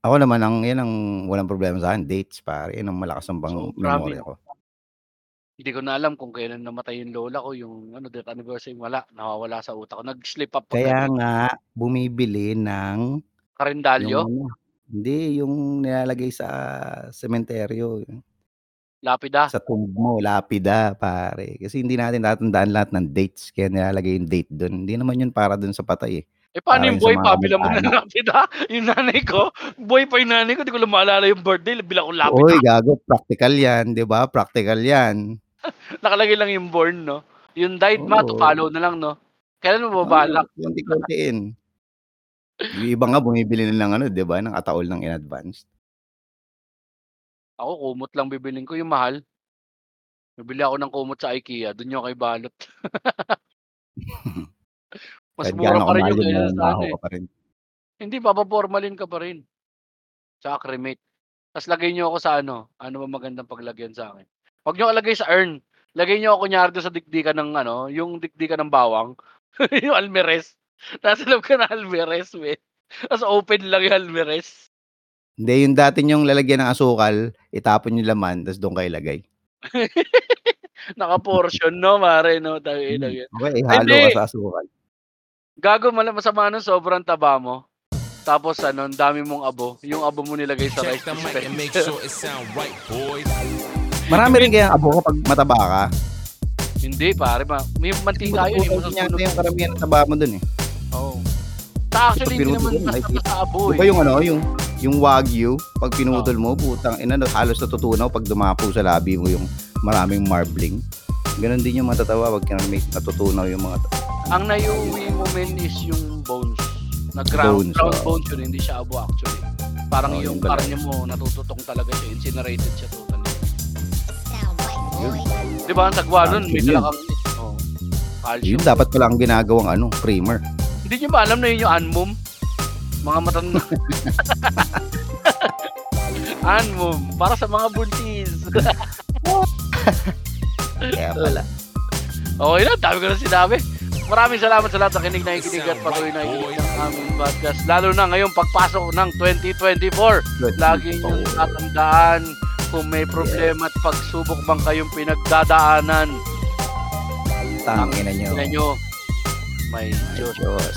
Speaker 1: ako naman ang 'yan ang walang problema sa'kin, dates pare, 'yan ang malakas ang
Speaker 2: Sobra,
Speaker 1: memorya
Speaker 2: min.
Speaker 1: ko.
Speaker 2: Hindi ko na alam kung kailan namatay yung lola ko, yung ano, death anniversary, wala, nawawala sa utak ko, nag-slip up
Speaker 1: Kaya
Speaker 2: pagdating.
Speaker 1: nga bumibili ng yung ano, hindi yung nilalagay sa sementeryo.
Speaker 2: Lapida?
Speaker 1: Sa tomb mo, lapida pare. Kasi hindi natin tatandaan lahat ng dates kaya nilalagay yung date dun. Hindi naman yun para dun sa patay, eh.
Speaker 2: Eh, paano
Speaker 1: Para
Speaker 2: yung
Speaker 1: mga
Speaker 2: pa, bilang mo
Speaker 1: kamag-anak.
Speaker 2: lapida? Yung nanay ko, buhay pa yung nanay ko, di ko lang maalala yung birthday, bilang ko lapida.
Speaker 1: Uy, gago, practical 'yan, 'di ba? Practical 'yan.
Speaker 2: Nakalagay lang yung born, no? Yung died ma, to follow na lang, no? Kailan mo babalak?
Speaker 1: konti-kontiin. Yung iba nga bumibili na ng ano, 'di ba, ng ataol ng in advance.
Speaker 2: Ako kumot lang bibilhin ko, yung mahal. Bibili ako ng kumot sa IKEA, dun yung kay balot. Mas
Speaker 1: Kahit
Speaker 2: mura pa rin yung
Speaker 1: yun,
Speaker 2: kaysa sa ano, eh.
Speaker 1: pa rin.
Speaker 2: Hindi, papapormalin ka pa rin. Tsaka cremate. Tas lagay niyo ako sa ano, ano ba magandang paglagyan sa akin? Wag niyo ilagay sa urn. Lagay niyo ako kunyari dun sa dikdikan ng ano, yung dikdikan ng bawang, yung almeres. Nasa loob ka ng almeres, we. Tas open lang yung almeres.
Speaker 1: Hindi, yung dati niyong lalagyan ng asukal, itapon yung laman tas dun kayo ilagay.
Speaker 2: Naka-portion, no, mare, no? Tangina
Speaker 1: Hmm,
Speaker 2: yan.
Speaker 1: okey,
Speaker 2: Ay,
Speaker 1: ihalo ka sa asukal.
Speaker 2: Gago, mala masama nun, sobrang taba mo. Tapos ano, ang dami mong abo. Yung abo mo nilagay sa rice dispenser.
Speaker 3: sure it sound right, boys.
Speaker 1: Marami rin kayang abo kapag mataba ka.
Speaker 2: Hindi, pare. Ma may mantika yun, eh.
Speaker 1: Yata
Speaker 2: Masusunog.
Speaker 1: yung karamihan ng taba mo dun, eh.
Speaker 2: Oo. Ta actually, hindi naman basta basta abo, eh.
Speaker 1: yung ano, yung yung wagyu, pag pinutol mo, putang ina, halos natutunaw pag dumapo sa labi mo yung maraming marbling. Ganon din yung matatawa pag may natutunaw yung mga
Speaker 2: Ang naiuwi mo men is yung bones. Na ground,
Speaker 1: Bones,
Speaker 2: ground
Speaker 1: oo.
Speaker 2: bones yun, hindi siya abo actually. Parang
Speaker 1: Oo,
Speaker 2: yung
Speaker 1: yun pala.
Speaker 2: karne mo, natututong talaga siya, incinerated siya totally. Di ba ang sagwa nun, may dala kang oh, calcium.
Speaker 1: Yun dapat pala ang ginagawang ano, creamer.
Speaker 2: Hindi nyo ba alam na yun yung anmum? Mga matanda. anmum, para sa mga buntis.
Speaker 1: Kaya pala.
Speaker 2: okay na, dami ko na sinabi. Maraming salamat sa lahat ng kinig na ikinig at patuloy na ikinig ng aming podcast. Lalo na ngayong pagpasok ng 2024. Lagi niyong tatandaan kung may problema at pagsubok bang kayong pinagdadaanan.
Speaker 1: Tangina nyo.
Speaker 2: Tingnan nyo, may Diyos.
Speaker 1: Diyos.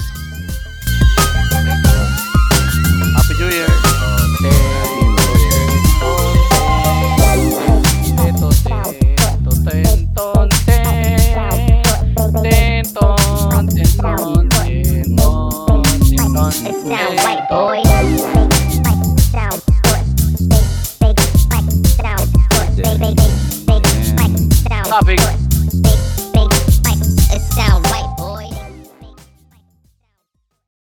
Speaker 2: Happy New Year.
Speaker 4: It's now white boy.
Speaker 2: Topic.